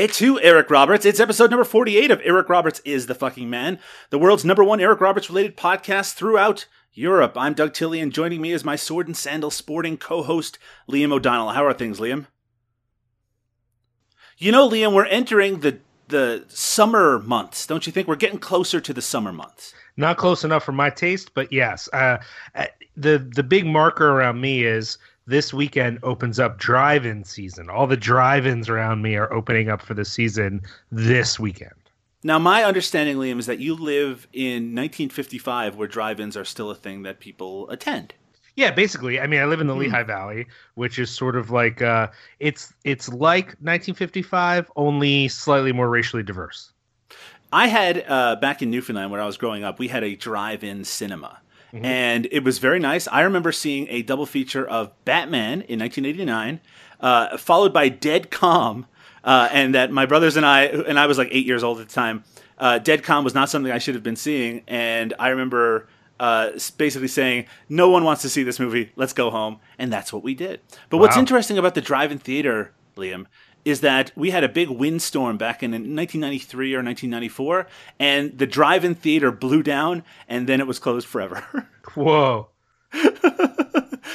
It's who Eric Roberts. It's episode number 48 of Eric Roberts is the fucking man, the world's number one Eric Roberts related podcast throughout Europe. I'm Doug Tilley, and joining me is my sword and sandal sporting co host, Liam O'Donnell. How are things, Liam? You know, Liam, we're entering the the summer months, don't you think? We're getting closer to the summer months. Not close enough for my taste, but yes. Uh, uh, the the big marker around me is this weekend opens up drive-in season. All the drive-ins around me are opening up for the season this weekend. Now, my understanding, Liam, is that you live in 1955, where drive-ins are still a thing that people attend. Yeah, basically. I mean, I live in the Lehigh Valley, which is sort of like uh, it's it's like 1955, only slightly more racially diverse. I had uh, back in Newfoundland when I was growing up, we had a drive-in cinema, and it was very nice. I remember seeing a double feature of Batman in 1989, uh, followed by Dead Calm, uh, and that my brothers and I, and I was like eight years old at the time. Uh, Dead Calm was not something I should have been seeing, and I remember uh, basically saying, "No one wants to see this movie. Let's go home," and that's what we did. But what's interesting about the drive-in theater, Liam, is that we had a big windstorm back in 1993 or 1994, and the drive-in theater blew down, and then it was closed forever. Whoa.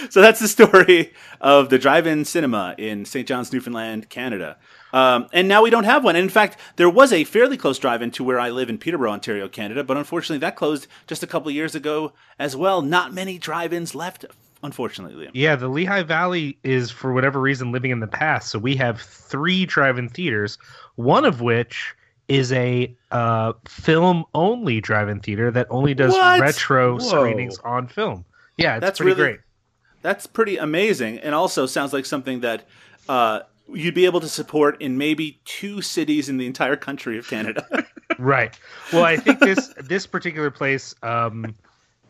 so that's the story of the drive-in cinema in St. John's, Newfoundland, Canada. Um, and now we don't have one. And in fact, there was a fairly close drive-in to where I live in Peterborough, Ontario, Canada, but unfortunately that closed just a couple of years ago as well. Not many drive-ins left, unfortunately, Liam. Yeah, the Lehigh Valley is for whatever reason living in the past. So we have three drive-in theaters, one of which is a uh, film-only drive-in theater that only does What? retro Whoa. screenings on film. Yeah, it's That's pretty really- great. That's pretty amazing, and also sounds like something that uh, you'd be able to support in maybe two cities in the entire country of Canada. Right. Well, I think this this particular place um,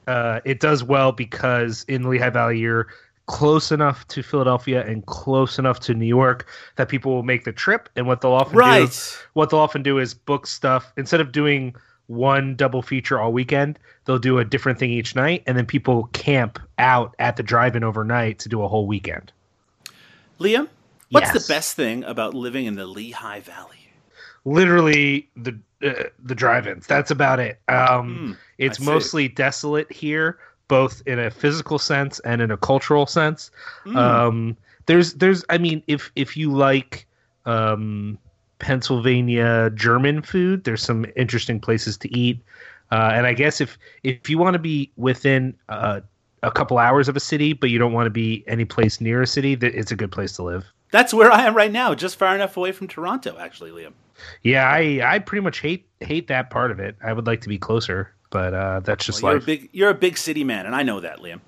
uh, it does well because in Lehigh Valley you're close enough to Philadelphia and close enough to New York that people will make the trip. And what they'll often do, what they'll often do is book stuff instead of doing one double feature all weekend. They'll do a different thing each night, and then people camp out at the drive-in overnight to do a whole weekend. Liam, what's Yes. the best thing about living in the Lehigh Valley? literally the uh, the drive-ins. That's about it. Um, it's Hmm, I see. mostly desolate here, both in a physical sense and in a cultural sense. Hmm. Um, there's there's I mean, if if you like um, Pennsylvania German food, there's some interesting places to eat. Uh, and I guess if if you want to be within uh, a couple hours of a city, but you don't want to be any place near a city, that it's a good place to live. That's where I am right now, just far enough away from Toronto, actually, Liam. Yeah, I I pretty much hate hate that part of it. I would like to be closer, but uh, that's just Well, you're a big you're a big city man, and I know that, Liam.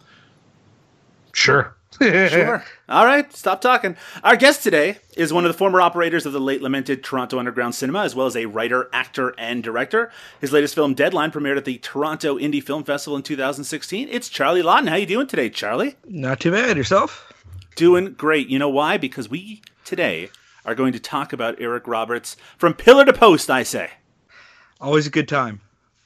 sure. Sure. All right, stop talking. Our guest today is one of the former operators of the late lamented Toronto Underground Cinema, as well as a writer, actor, and director. His latest film, Deadline, premiered at the Toronto Indie Film Festival in 2016. It's Charlie Lawton. How you doing today, Charlie? Not too bad. Yourself? Doing great. You know why? Because we today are going to talk about Eric Roberts from pillar to post. I say. Always a good time.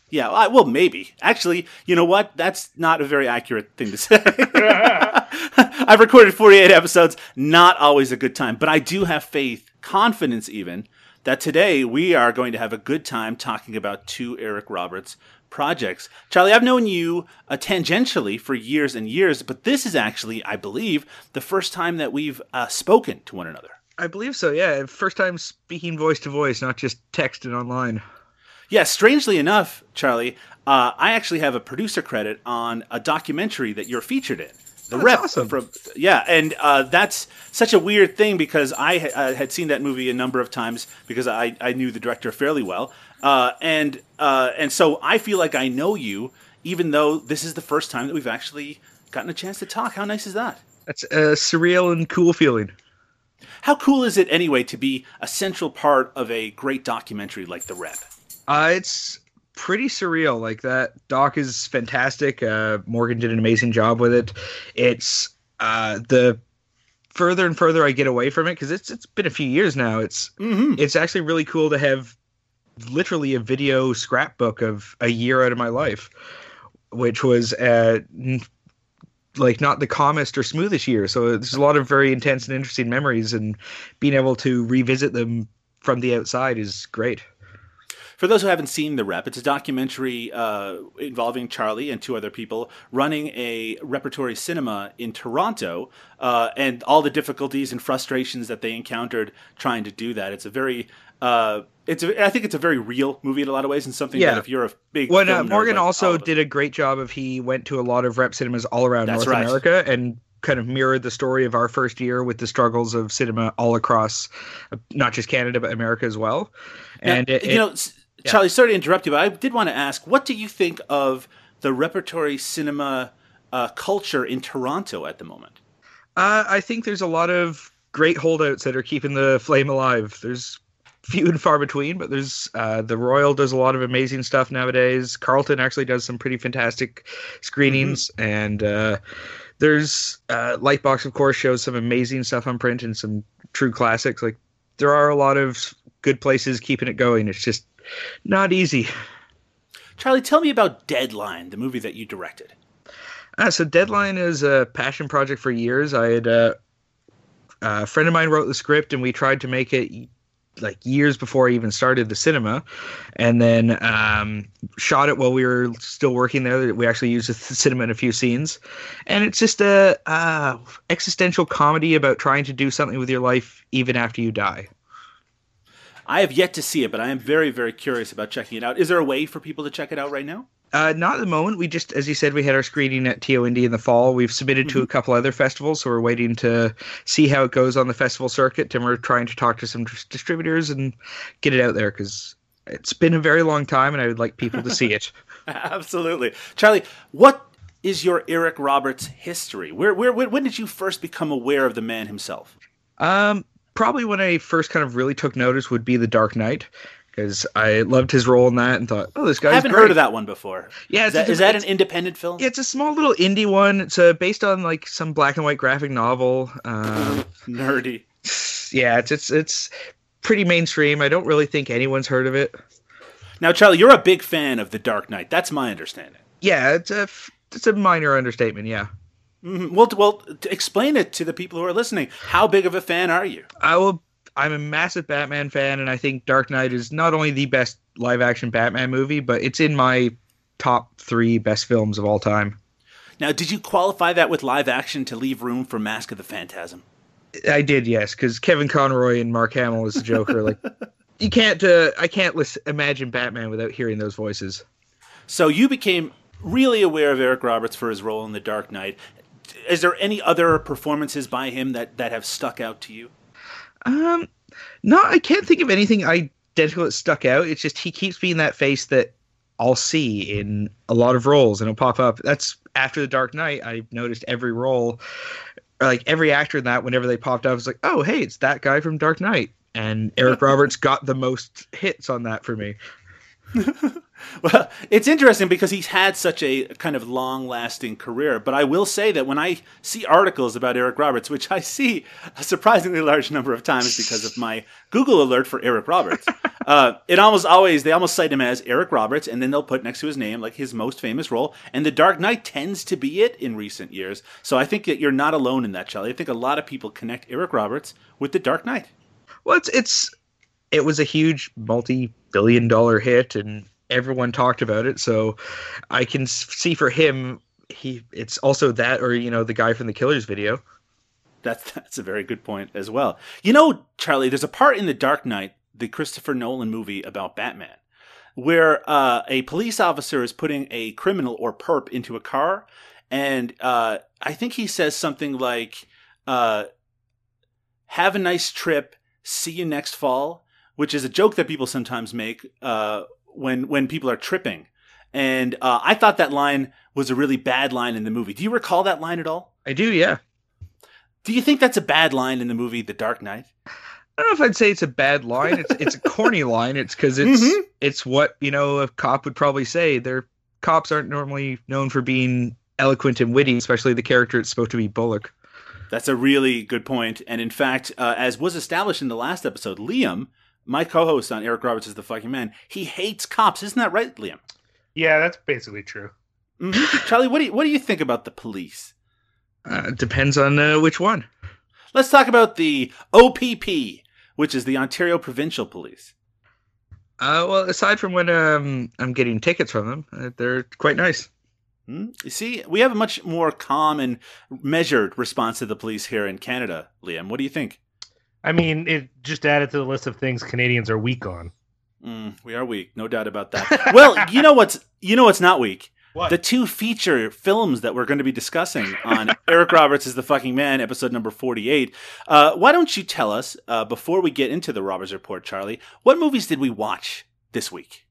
Yeah, I, well, maybe. Actually, you know what? That's not a very accurate thing to say. I've recorded 48 episodes, not always a good time, but I do have faith, confidence even, that today we are going to have a good time talking about two Eric Roberts projects. Charlie, I've known you uh, tangentially for years and years, but this is actually, I believe, the first time that we've uh, spoken to one another. I believe so. Yeah, first time speaking voice to voice, not just texting online. Yeah, strangely enough, Charlie, uh, I actually have a producer credit on a documentary that you're featured in. The That's rep awesome. from yeah, and uh, that's such a weird thing because I ha- uh, had seen that movie a number of times because I, I knew the director fairly well, uh, and uh, and so I feel like I know you even though this is the first time that we've actually gotten a chance to talk. How nice is that? That's a surreal and cool feeling. How cool is it anyway to be a central part of a great documentary like The Rep? Uh, it's pretty surreal. Like that doc is fantastic. Uh, Morgan did an amazing job with it. It's uh, the further and further I get away from it because it's it's been a few years now. It's Mm-hmm. it's actually really cool to have literally a video scrapbook of a year out of my life, which was uh, n- like not the calmest or smoothest year. So there's a lot of very intense and interesting memories, and being able to revisit them from the outside is great. For those who haven't seen The Rep, it's a documentary uh, involving Charlie and two other people running a repertory cinema in Toronto uh, and all the difficulties and frustrations that they encountered trying to do that. It's a very, uh, it's a, I think it's a very real movie in a lot of ways and something Yeah. that if you're a big Well, uh, Morgan like also did a great job of he went to a lot of rep cinemas all around That's North right. America and kind of mirrored the story of our first year with the struggles of cinema all across, uh, not just Canada but America as well. Now, And it, you it- know, s- Charlie, sorry to interrupt you, but I did want to ask, what do you think of the repertory cinema uh, culture in Toronto at the moment? Uh, I think there's a lot of great holdouts that are keeping the flame alive. There's few and far between, but there's uh, the Royal does a lot of amazing stuff nowadays. Carlton actually does some pretty fantastic screenings, and uh, there's uh, Lightbox, of course, shows some amazing stuff on print and some true classics. Like there are a lot of good places keeping it going. It's just not easy. Charlie, tell me about Deadline, the movie that you directed. Uh, so Deadline is a passion project for years. I had uh, a friend of mine wrote the script, and we tried to make it like years before I even started the cinema, and then um, shot it while we were still working there. We actually used the cinema in a few scenes, and it's just a uh, existential comedy about trying to do something with your life even after you die. I have yet to see it, but I am very, very curious about checking it out. Is there a way for people to check it out right now? Uh, not at the moment. We just, as you said, we had our screening at TO Indie in the fall. We've submitted to a couple other festivals, so we're waiting to see how it goes on the festival circuit. And we're trying to talk to some dis- distributors and get it out there because it's been a very long time, and I would like people to see it. Absolutely. Charlie, what is your Eric Roberts history? Where, where, when when did you first become aware of the man himself? Um, probably when I first kind of really took notice would be The Dark Knight. Because I loved his role in that and thought, oh, this guy. I haven't great. heard of that one before. Yeah, Is that, a- is that an independent film? Yeah, it's a small little indie one. It's uh, based on like some black and white graphic novel. Um, Nerdy. yeah, it's it's it's pretty mainstream. I don't really think anyone's heard of it. Now, Charlie, you're a big fan of The Dark Knight. That's my understanding. Yeah, it's a f- it's a minor understatement. Yeah, Mhm. Well, well, explain it to the people who are listening. How big of a fan are you? I will. I'm a massive Batman fan, and I think Dark Knight is not only the best live action Batman movie, but it's in my top three best films of all time. Now, did you qualify that with live action to leave room for Mask of the Phantasm? I did, yes, because Kevin Conroy and Mark Hamill as the Joker. like, you can't. Uh, I can't imagine Batman without hearing those voices. So you became really aware of Eric Roberts for his role in The Dark Knight. Is there any other performances by him that, that have stuck out to you? Um, no, I can't think of anything identical that stuck out. It's just he keeps being that face that I'll see in a lot of roles, and it'll pop up. That's after the Dark Knight. I noticed every role, or like every actor in that. Whenever they popped up, I was like, oh, hey, it's that guy from Dark Knight. And Eric Roberts got the most hits on that for me. Well, it's interesting because he's had such a kind of long lasting career. But I will say that when I see articles about Eric Roberts, which I see a surprisingly large number of times because of my Google alert for Eric Roberts, uh, it almost always, they almost cite him as Eric Roberts, and then they'll put next to his name like his most famous role. And The Dark Knight tends to be it in recent years. So I think that you're not alone in that, Charlie. I think a lot of people connect Eric Roberts with The Dark Knight. Well, it's it's it was a huge multi-billion dollar hit, and everyone talked about it. So I can see for him, he it's also that, or you know, the guy from the Killers video. That's that's a very good point as well. You know, Charlie, there's a part in The Dark Knight, the Christopher Nolan movie about Batman, where uh, a police officer is putting a criminal or perp into a car, and uh, I think he says something like, uh, "Have a nice trip. See you next fall," which is a joke that people sometimes make uh, when when people are tripping. and uh, I thought that line was a really bad line in the movie. Do you recall that line at all? I do, yeah. Do you think that's a bad line in the movie The Dark Knight? I don't know if I'd say it's a bad line. It's it's a corny line. It's because it's Mhm. it's what you know a cop would probably say. Their cops aren't normally known for being eloquent and witty, especially the character it's supposed to be Bullock. That's a really good point. And in fact, uh, as was established in the last episode, Liam, my co-host on Eric Roberts is the fucking man, he hates cops. Isn't that right, Liam? Yeah, that's basically true. Mhm. Charlie, what do you what do you think about the police? Uh, depends on uh, which one. Let's talk about the OPP, which is the Ontario Provincial Police. Uh, well, aside from when um, I'm getting tickets from them, uh, they're quite nice. Hmm? You see, we have a much more calm and measured response to the police here in Canada, Liam. What do you think? I mean, it just added to the list of things Canadians are weak on. Mm, we are weak, no doubt about that. well, you know what's you know what's not weak? What? The two feature films that we're going to be discussing on Eric Roberts is the fucking man, episode number forty-eight. Uh, why don't you tell us uh, before we get into the Roberts report, Charlie? What movies did we watch this week?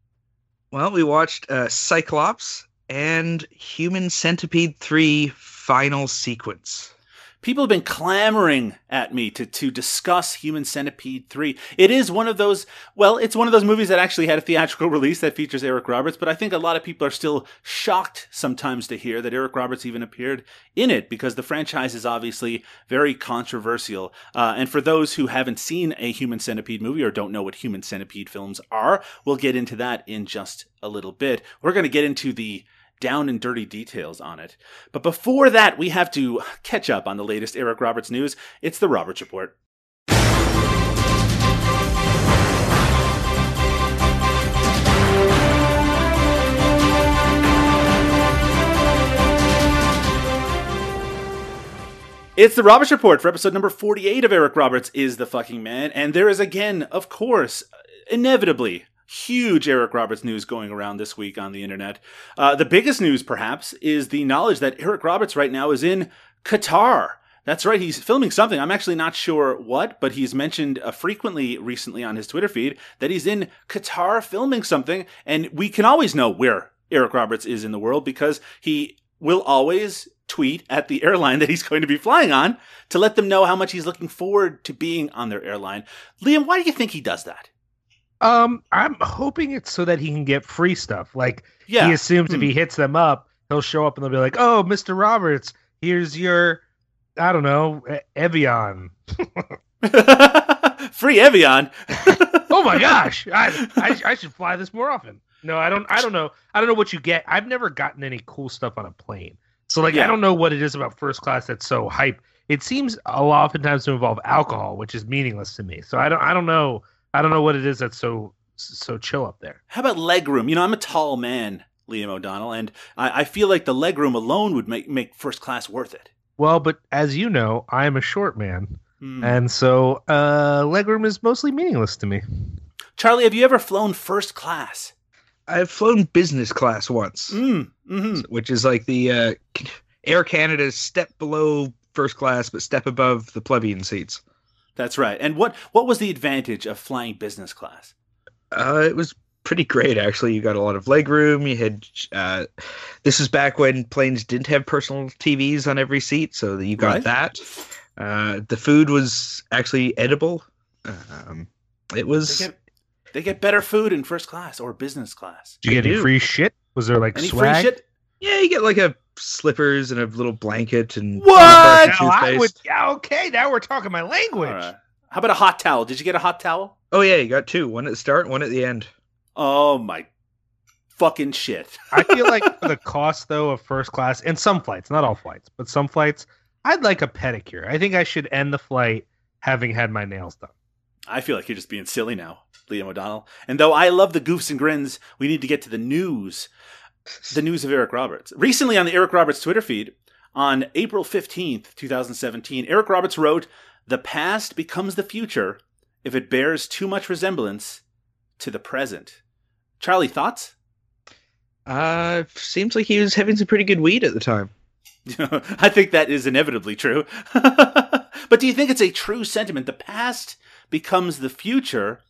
Well, we watched uh, Cyclops and Human Centipede 3 Final Sequence. People have been clamoring at me to, to discuss Human Centipede 3. It is one of those, well, it's one of those movies that actually had a theatrical release that features Eric Roberts, but I think a lot of people are still shocked sometimes to hear that Eric Roberts even appeared in it because the franchise is obviously very controversial. Uh, and for those who haven't seen a Human Centipede movie or don't know what Human Centipede films are, we'll get into that in just a little bit. We're going to get into the down and dirty details on it. But before that, we have to catch up on the latest Eric Roberts news. It's the Roberts Report. It's the Roberts Report for episode number 48 of Eric Roberts is the fucking man. And there is again, of course, inevitably, huge Eric Roberts news going around this week on the internet. Uh, the biggest news, perhaps, is the knowledge that Eric Roberts right now is in Qatar. That's right, he's filming something. I'm actually not sure what, but he's mentioned uh, frequently recently on his Twitter feed that he's in Qatar filming something. And we can always know where Eric Roberts is in the world because he will always tweet at the airline that he's going to be flying on to let them know how much he's looking forward to being on their airline. Liam, why do you think he does that? Um, I'm hoping it's so that he can get free stuff. Like Yeah. he assumes if Hmm. he hits them up, he'll show up and they'll be like, "Oh, Mr. Roberts, here's your, I don't know, Evian." Free Evian. Oh my gosh, I, I I should fly this more often. No, I don't. I don't know. I don't know what you get. I've never gotten any cool stuff on a plane. So like, Yeah. I don't know what it is about first class that's so hype. It seems a lot oftentimes to involve alcohol, which is meaningless to me. So I don't. I don't know. I don't know what it is that's so so chill up there. How about leg room? You know, I'm a tall man, Liam O'Donnell, and I, I feel like the leg room alone would make, make first class worth it. Well, but as you know, I am a short man, Hmm. and so uh, legroom is mostly meaningless to me. Charlie, have you ever flown first class? I've flown business class once, Mm, hmm which is like the uh, Air Canada's step below first class, but step above the plebeian seats. That's right. And what, what was the advantage of flying business class? Uh, it was pretty great, actually. You got a lot of leg room. You had. Uh, this was back when planes didn't have personal TVs on every seat, so you got Right. that. Uh, the food was actually edible. Um, it They was. get, they get better food in first class or business class. Did you get any free shit? Was there like Any swag? free shit? Yeah, you get like a slippers and a little blanket and What? toothbrush Now, I toothpaste. would. Yeah, okay, now we're talking my language. All right. How about a hot towel? Did you get a hot towel? Oh yeah, you got two. One at the start, one at the end. Oh my fucking shit. I feel like for the cost though of first class and some flights, not all flights, but some flights, I'd like a pedicure. I think I should end the flight having had my nails done. I feel like you're just being silly now, Liam O'Donnell. And though I love the goofs and grins, we need to get to the news. The news of Eric Roberts. Recently on the Eric Roberts Twitter feed, on April 15th, 2017, Eric Roberts wrote, The past becomes the future if it bears too much resemblance to the present. Charlie, thoughts? Uh, seems like he was having some pretty good weed at the time. I think that is inevitably true. but do you think it's a true sentiment? The past becomes the future,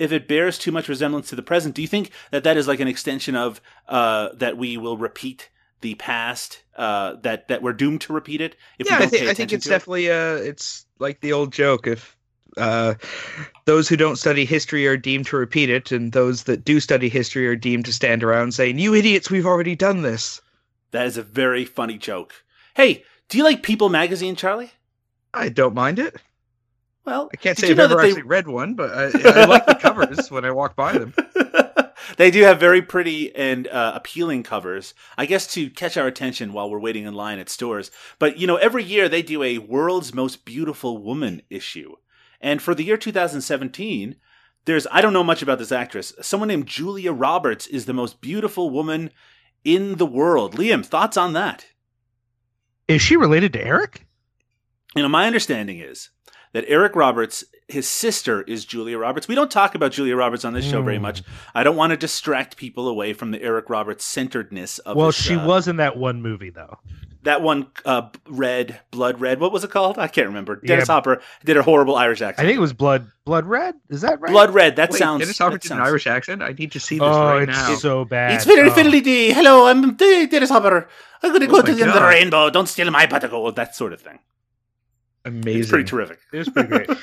if it bears too much resemblance to the present. Do you think that that is like an extension of uh, that we will repeat the past? Uh, that that we're doomed to repeat it yeah, I think pay I think it's to it? definitely uh, it's like the old joke if uh, those who don't study history are deemed to repeat it, and those that do study history are deemed to stand around saying, "You idiots, we've already done this." That is a very funny joke. Hey, do you like People magazine, Charlie? I don't mind it. Well, I can't say I've ever that they- actually read one, but I, I like the covers when I walk by them. they do have very pretty and uh, appealing covers, I guess, to catch our attention while we're waiting in line at stores. But, you know, every year they do a World's Most Beautiful Woman issue. And for the year 2017, there's, I don't know much about this actress. Someone named Julia Roberts is the most beautiful woman in the world. Liam, thoughts on that? Is she related to Eric? You know, my understanding is that Eric Roberts, his sister is Julia Roberts. We don't talk about Julia Roberts on this show very Mm. much. I don't want to distract people away from the Eric Roberts centeredness of Well, this, she uh, was in that one movie though. that one uh, red blood red what was it called i can't remember Yeah. dennis hopper did a horrible irish accent I think it was Blood Blood Red. Is that right? blood red that Wait, sounds Dennis Hopper that did an Irish accent. I need to see this Oh, right it's now. so bad. it's very Oh. fiddly dee hello i'm dennis hopper i'm going to Oh go to the end the rainbow don't steal my pot of gold that sort of thing Amazing. it's pretty terrific It was pretty great.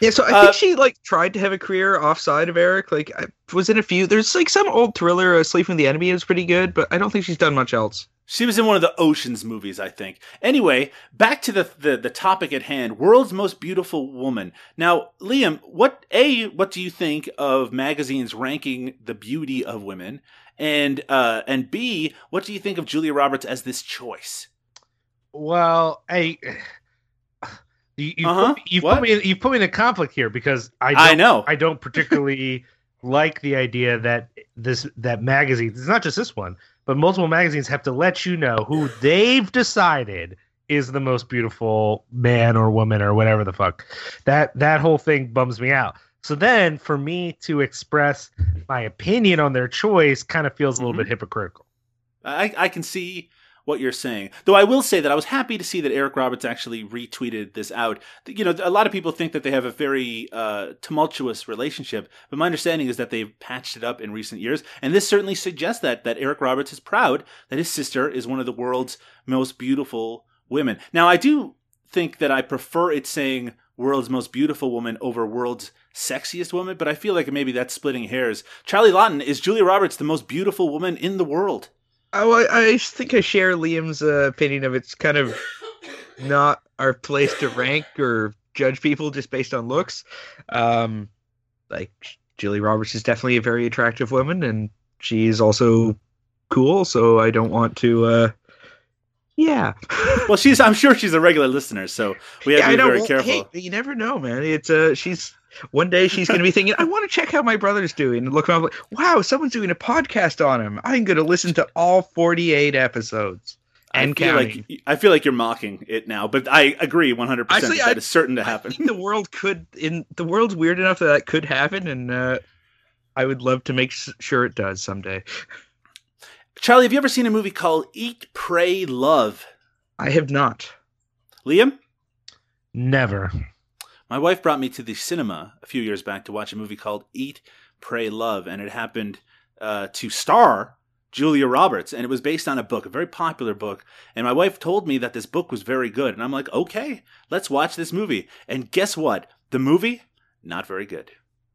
Yeah, so I Uh, think she like tried to have a career offside of Eric. Like, I was in a few. There's like some old thriller, uh, Sleeping with the Enemy, is pretty good, but I don't think she's done much else. She was in one of the Oceans movies, I think. Anyway, back to the, the the topic at hand: world's most beautiful woman. Now, Liam, what a what do you think of magazines ranking the beauty of women? And uh, and B, what do you think of Julia Roberts as this choice? Well, I you you Uh-huh. put, you What? put me in, you put me in a conflict here because I don't, I know. I don't particularly like the idea that this that magazines it's not just this one but multiple magazines have to let you know who they've decided is the most beautiful man or woman or whatever the fuck that that whole thing bums me out so then for me to express my opinion on their choice kind of feels a little Mhm. bit hypocritical I, I can see what you're saying. Though I will say that I was happy to see that Eric Roberts actually retweeted this out. You know, a lot of people think that they have a very uh, tumultuous relationship, but my understanding is that they've patched it up in recent years, and this certainly suggests that that Eric Roberts is proud that his sister is one of the world's most beautiful women. Now, I do think that I prefer it saying world's most beautiful woman over world's sexiest woman, but I feel like maybe that's splitting hairs. Charlie Lawton, is Julia Roberts the most beautiful woman in the world? Oh, I, I think I share Liam's uh, opinion of it's kind of not our place to rank or judge people just based on looks. Um, like Julie Roberts is definitely a very attractive woman, and she's also cool. So I don't want to. Uh, yeah, Well, she's. I'm sure she's a regular listener, so we have yeah, to be very Well, careful. Hey, you never know, man. It's uh, she's one day she's going to be thinking, I want to check how my brother's doing, and look around like, wow, someone's doing a podcast on him. I'm going to listen to all 48 episodes and I feel counting. like I feel like you're mocking it now, but I agree 100 percent Actually, that I- is certain to I happen. think the world could in the world's weird enough that that could happen, and uh, I would love to make sure it does someday. Charlie, have you ever seen a movie called Eat, Pray, Love? I have not. Liam, never my wife brought me to the cinema a few years back to watch a movie called Eat, Pray, Love, and it happened uh, to star Julia Roberts, and it was based on a book, a very popular book. And my wife told me that this book was very good, and I'm like, okay, let's watch this movie. And guess what? The movie, not very good.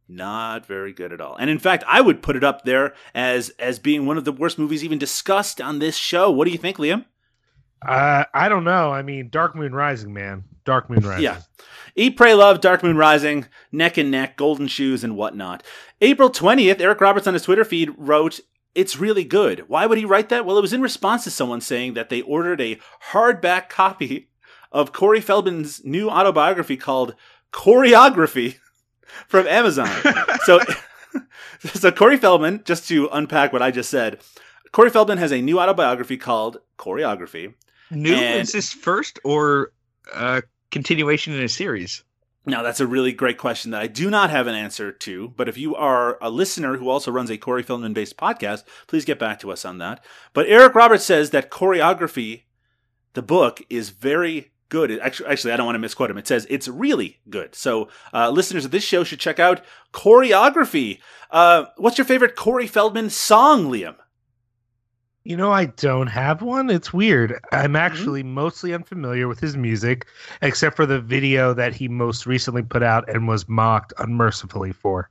Not very good at all. And in fact, I would put it up there as as being one of the worst movies even discussed on this show. What do you think, Liam? Uh, I don't know I mean Dark Moon Rising man Dark Moon Rising Yeah. Eat, Pray, Love, Dark Moon Rising, Neck and Neck, Golden Shoes, and whatnot. April 20th, Eric Roberts on his Twitter feed wrote, It's really good. Why would he write that? Well, it was in response to someone saying that they ordered a hardback copy of Corey Feldman's new autobiography called Choreography from Amazon. so, so Corey Feldman, just to unpack what I just said, Corey Feldman has a new autobiography called Choreography. New And- is this first or uh, continuation in a series? Now, that's a really great question that I do not have an answer to. But if you are a listener who also runs a Corey Feldman based podcast, please get back to us on that. But Eric Roberts says that choreography, the book, is very good. Actually, actually, I don't want to misquote him. It says it's really good. So, uh, listeners of this show should check out choreography. Uh, what's your favorite Corey Feldman song, Liam? You know, I don't have one. It's weird. I'm actually mostly unfamiliar with his music, except for the video that he most recently put out and was mocked unmercifully for.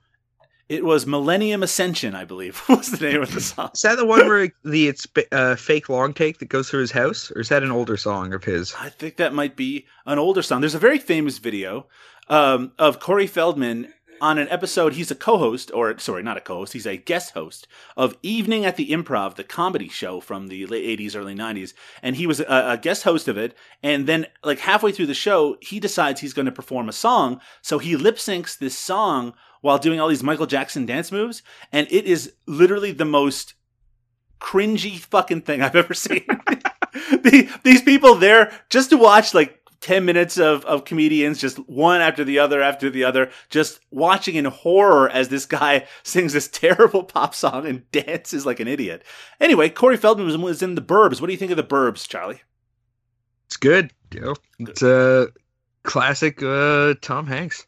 It was Millennium Ascension, I believe, was the name of the song. Is that the one where the it's uh, fake long take that goes through his house, or is that an older song of his? I think that might be an older song. There's a very famous video um, of Corey Feldman on an episode. He's a co-host, or sorry, not a co-host. He's a guest host of Evening at the Improv, the comedy show from the late '80s, early '90s, and he was a, a guest host of it. And then, like halfway through the show, he decides he's going to perform a song, so he lip syncs this song while doing all these Michael Jackson dance moves, and it is literally the most cringy fucking thing I've ever seen. the, these people there just to watch like 10 minutes of, of comedians, just one after the other after the other, just watching in horror as this guy sings this terrible pop song and dances like an idiot. Anyway, Corey Feldman was, was in The Burbs. What do you think of The Burbs, Charlie? It's good. You know, it's a classic uh, Tom Hanks.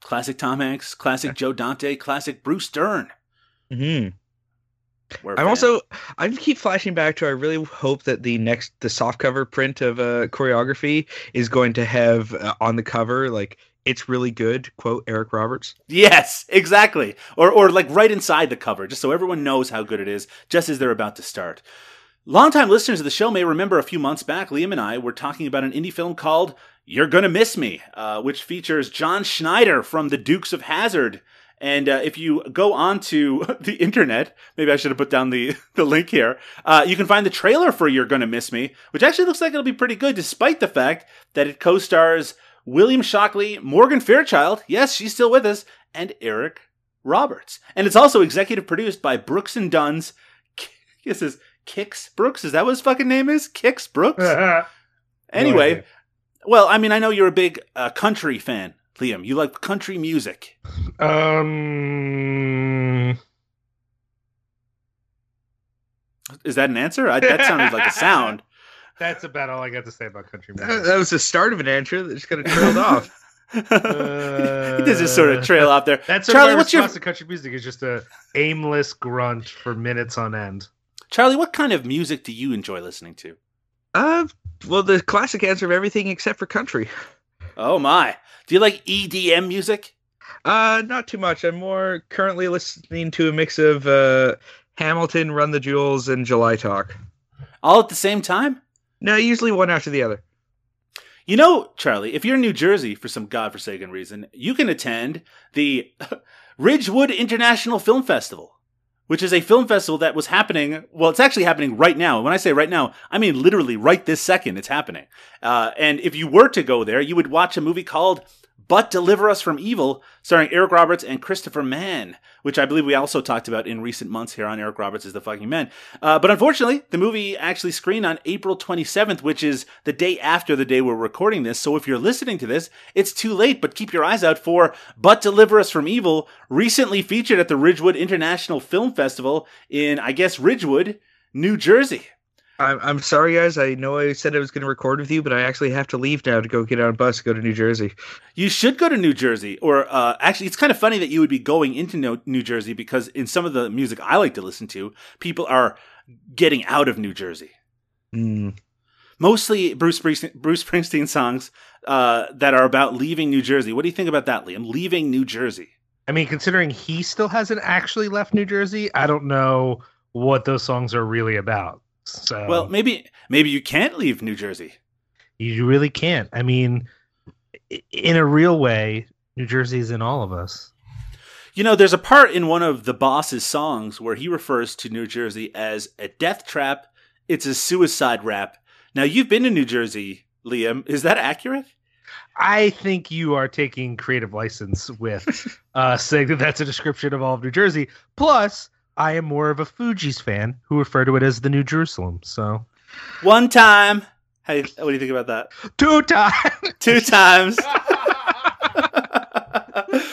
Classic Tom Hanks, classic Joe Dante, classic Bruce Dern. hmm We're I'm fan. also I keep flashing back to I really hope that the next the soft cover print of uh, choreography is going to have uh, on the cover like it's really good quote Eric Roberts. Yes, exactly. Or or like right inside the cover, just so everyone knows how good it is, just as they're about to start. Longtime listeners of the show may remember a few months back, Liam and I were talking about an indie film called "You're Gonna Miss Me," uh, which features John Schneider from the Dukes of Hazzard. And uh, if you go onto the internet, maybe I should have put down the, the link here. Uh, you can find the trailer for "You're Gonna Miss Me," which actually looks like it'll be pretty good, despite the fact that it co-stars William Shockley, Morgan Fairchild, yes, she's still with us, and Eric Roberts. And it's also executive produced by Brooks and Dunn's. This is Kix Brooks. Is that what his fucking name is? Kix Brooks. anyway, idea. well, I mean, I know you're a big uh, country fan, Liam. You like country music. Um, Is that an answer? I, that sounded like a sound. that's about all I got to say about country That, music. that was the start of an answer that just kind of trailed off. he does just sort of trail out there. That's Charlie. What's your response to country music is just a aimless grunt for minutes on end. Charlie? What kind of music do you enjoy listening to? Uh, well, the classic answer of everything except for country. Oh my! Do you like EDM music? Uh, not too much. I'm more currently listening to a mix of uh, Hamilton, Run the Jewels, and July Talk. All at the same time? No, usually one after the other. You know, Charlie, if you're in New Jersey for some godforsaken reason, you can attend the Ridgewood International Film Festival, which is a film festival that was happening. Well, it's actually happening right now. When I say right now, I mean literally right this second, it's happening. Uh, and if you were to go there, you would watch a movie called But Deliver Us from Evil, starring Eric Roberts and Christopher Mann, which I believe we also talked about in recent months here on Eric Roberts is the fucking man. Uh, but unfortunately, the movie actually screened on April 27th, which is the day after the day we're recording this. So if you're listening to this, it's too late, but keep your eyes out for But Deliver Us from Evil, recently featured at the Ridgewood International Film Festival in, I guess, Ridgewood, New Jersey. I'm, I'm sorry, guys. I know I said I was going to record with you, but I actually have to leave now to go get on a bus to go to New Jersey. You should go to New Jersey, or uh, actually, it's kind of funny that you would be going into No- New Jersey because in some of the music I like to listen to, people are getting out of New Jersey. Hmm. Mostly Bruce Springsteen, Bruce Springsteen songs uh, that are about leaving New Jersey. What do you think about that, Liam? Leaving New Jersey. I mean, considering he still hasn't actually left New Jersey, I don't know what those songs are really about. So, Well, maybe maybe you can't leave New Jersey. you really can't. I mean, in a real way, New Jersey is in all of us. You know, there's a part in one of the boss's songs where he refers to New Jersey as a death trap. It's a suicide rap. Now, you've been to New Jersey, Liam. Is that accurate? I think you are taking creative license with uh, saying that that's a description of all of New Jersey. Plus, I am more of a Fugees fan who refer to it as the New Jerusalem. So, One time. What do you think about that? two times. Two times.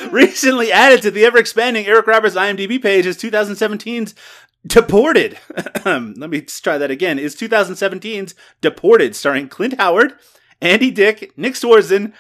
Recently added to the ever expanding Eric Roberts IMDb page is 2017's Deported. Let me try that again. Is 2017's Deported, starring Clint Howard Andy Dick, Nick Swardson,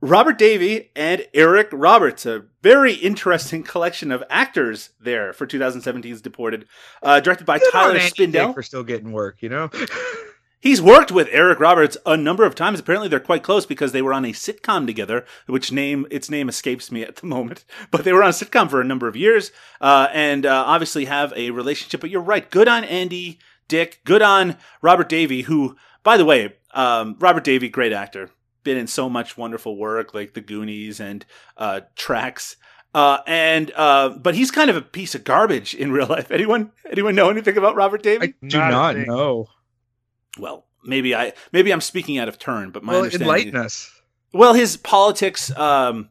Robert Davi, and Eric Roberts. A very interesting collection of actors there for 2017's Deported. Uh, directed by Good Tyler Spindel. For still getting work, you know. He's worked with Eric Roberts a number of times. Apparently, they're quite close because they were on a sitcom together, which name its name escapes me at the moment. But they were on a sitcom for a number of years, uh, and uh, obviously have a relationship. But you're right. Good on Andy Dick. Good on Robert Davi, who, by the way, um, Robert Davi, great actor, been in so much wonderful work like The Goonies and uh, Tracks. Uh, and uh, but he's kind of a piece of garbage in real life. Anyone anyone know anything about Robert Davi? I do Not not know. well, maybe I maybe I'm speaking out of turn, but my Well, understanding. enlighten us. Well, his politics um,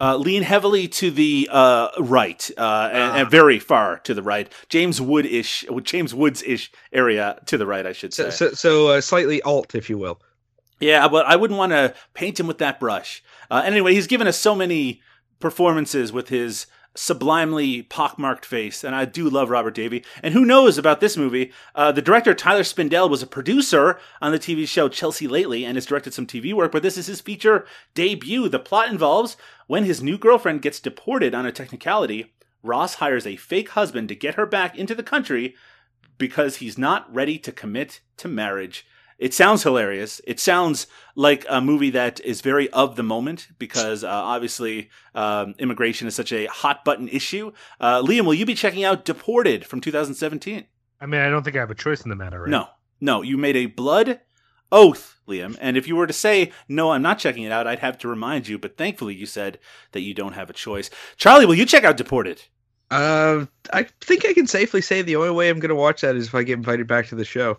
uh, lean heavily to the uh, right uh, and, and very far to the right. James Wood ish, James Woods ish area to the right, I should say. So, so, so uh, slightly alt, if you will. Yeah, but I wouldn't want to paint him with that brush. Uh, anyway, he's given us so many performances with his sublimely pockmarked face, and I do love Robert Davi. And who knows about this movie? Uh, the director Tyler Spindel was a producer on the TV show Chelsea Lately and has directed some TV work, but this is his feature debut. The plot involves when his new girlfriend gets deported on a technicality, Ross hires a fake husband to get her back into the country because he's not ready to commit to marriage. It sounds hilarious. It sounds like a movie that is very of the moment because uh, obviously um, immigration is such a hot button issue. Uh, Liam, will you be checking out Deported from 2017? I mean, I don't think I have a choice in the matter, right? No, no. You made a blood oath, Liam. And if you were to say, no, I'm not checking it out, I'd have to remind you. But thankfully, you said that you don't have a choice. Charlie, will you check out Deported? Uh, I think I can safely say the only way I'm going to watch that is if I get invited back to the show.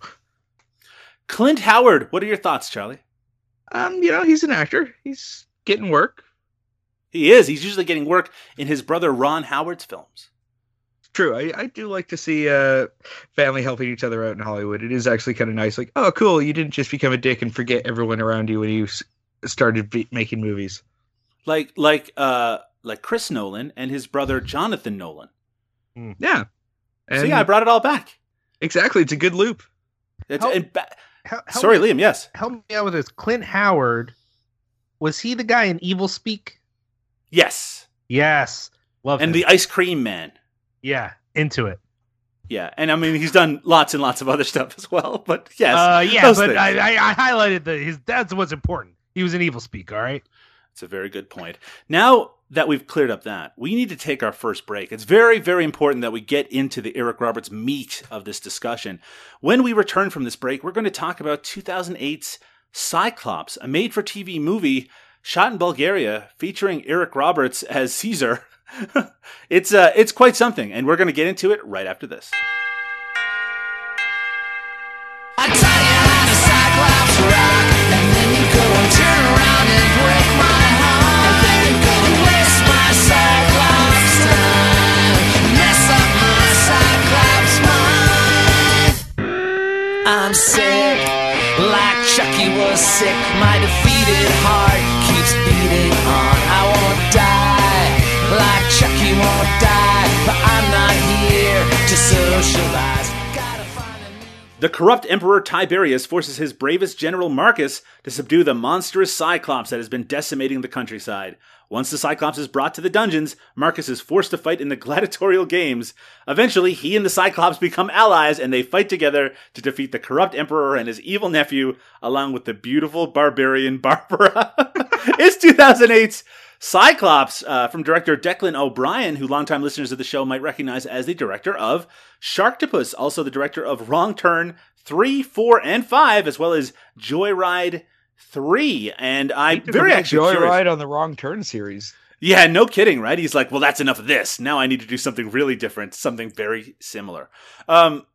Clint Howard, what are your thoughts, Charlie? Um, you know, he's an actor. He's getting work. He is. He's usually getting work in his brother Ron Howard's films. True. I, I do like to see uh family helping each other out in Hollywood. It is actually kind of nice. Like, oh, cool. You didn't just become a dick and forget everyone around you when you s- started be- making movies. like like uh like Chris Nolan and his brother Jonathan Nolan. Yeah. And so yeah, I brought it all back. exactly. It's a good loop. It's, How- and ba- Hel- help sorry, me, Liam. Yes, help me out with this. Clint Howard, was he the guy in Evil Speak? yes, Yes, love and him. the ice cream man. yeah, into it. Yeah, and I mean he's done lots and lots of other stuff as well. But yes, uh, yeah, but. I, I, I highlighted that his. That's what's important. He was in Evil Speak. All right. It's a very good point. Now that we've cleared up that, we need to take our first break. It's very, very important that we get into the Eric Roberts meat of this discussion. When we return from this break, we're going to talk about 2008's Cyclops, a made for TV movie shot in Bulgaria featuring Eric Roberts as Caesar. it's uh, it's quite something, and we're going to get into it right after this. I tell was sick. My defeated heart keeps beating on. I won't die, like Chucky won't die, but I'm not here to socialize. The corrupt Emperor Tiberius forces his bravest general Marcus to subdue the monstrous Cyclops that has been decimating the countryside. Once the Cyclops is brought to the dungeons, Marcus is forced to fight in the gladiatorial games. Eventually, he and the Cyclops become allies and they fight together to defeat the corrupt Emperor and his evil nephew, along with the beautiful barbarian Barbara. it's 2008's Cyclops uh, from director Declan O'Brien, who longtime listeners of the show might recognize as the director of Sharktopus, also the director of Wrong Turn 3, 4, and 5, as well as Joyride 3. And I'm very actually curious. Joyride on the Wrong Turn series. Yeah, no kidding, right? He's like, well, that's enough of this. Now I need to do something really different, something very similar. Um,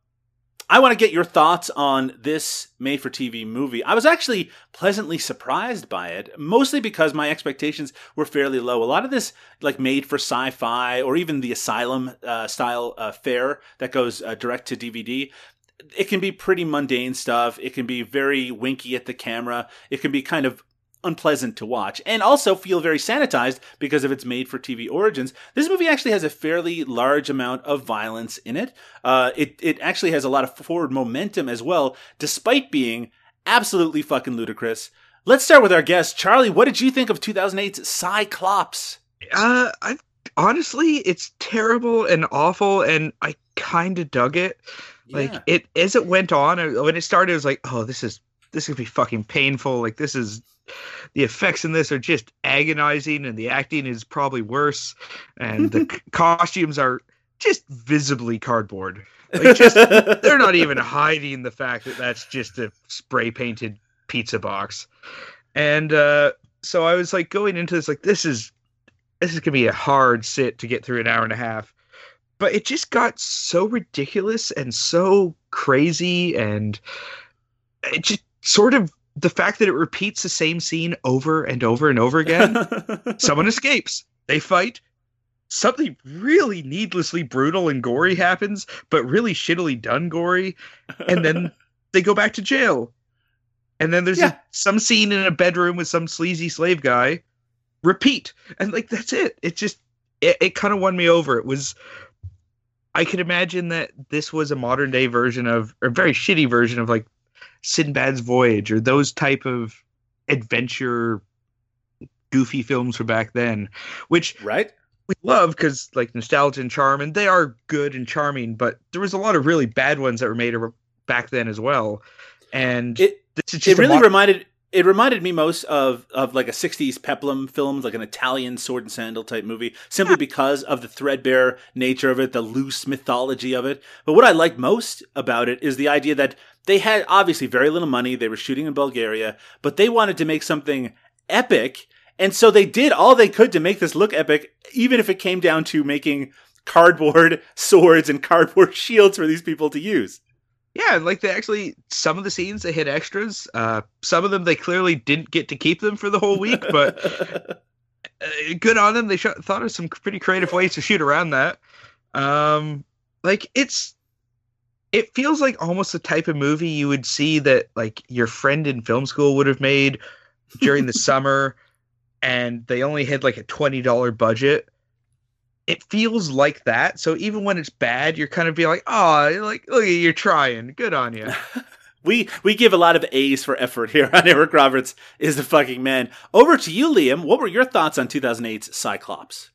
I want to get your thoughts on this made for TV movie. I was actually pleasantly surprised by it, mostly because my expectations were fairly low. A lot of this, like made for sci fi or even the Asylum uh, style uh, fare that goes uh, direct to DVD, it can be pretty mundane stuff. It can be very winky at the camera. It can be kind of unpleasant to watch and also feel very sanitized because of its made for TV origins. This movie actually has a fairly large amount of violence in it. Uh, it, it actually has a lot of forward momentum as well, despite being absolutely fucking ludicrous. Let's start with our guest, Charlie. What did you think of 2008's Cyclops? Uh, I honestly, it's terrible and awful, and I kind of dug it. Like Yeah. it as it went on, uh, when it started, it was like, oh, this is this is gonna be fucking painful. Like this is the effects in this are just agonizing, and the acting is probably worse, and the c- costumes are just visibly cardboard. Like just they're not even hiding the fact that that's just a spray painted pizza box. And uh, so I was like going into this like this is this is gonna be a hard sit to get through an hour and a half. But it just got so ridiculous and so crazy and it just sort of the fact that it repeats the same scene over and over and over again. Someone escapes. They fight. Something really needlessly brutal and gory happens, but really shittily done gory. And then they go back to jail. And then there's a- some scene in a bedroom with some sleazy slave guy. Repeat. And like that's it. It just it, it kind of won me over. It was I could imagine that this was a modern day version of or a very shitty version of like Sinbad's Voyage or those type of adventure goofy films from back then, which right? we love because like nostalgia and charm, and they are good and charming. But there was a lot of really bad ones that were made back then as well. And It it really mo- reminded it reminded me most of of like a 60s peplum film like an italian sword and sandal type movie simply because of the threadbare nature of it the loose mythology of it but what i like most about it is the idea that they had obviously very little money they were shooting in bulgaria but they wanted to make something epic and so they did all they could to make this look epic even if it came down to making cardboard swords and cardboard shields for these people to use yeah, like they actually some of the scenes they hit extras. Uh, some of them they clearly didn't get to keep them for the whole week, but uh, good on them. They sh- thought of some pretty creative ways to shoot around that. Um, like it's, it feels like almost the type of movie you would see that like your friend in film school would have made during the summer, and they only had like a twenty dollar budget. It feels like that. So even when it's bad, you're kind of be like, oh, like look, you're trying. Good on you. We we give a lot of A's for effort here on Eric Roberts is the fucking man. Over to you, Liam. What were your thoughts on 2008's Cyclops?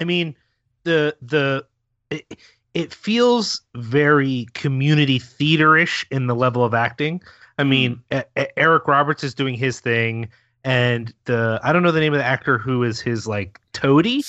I mean, the the it, it feels very community theaterish in the level of acting. I mean, E- E- Eric Roberts is doing his thing, and the I don't know the name of the actor who is his like toady.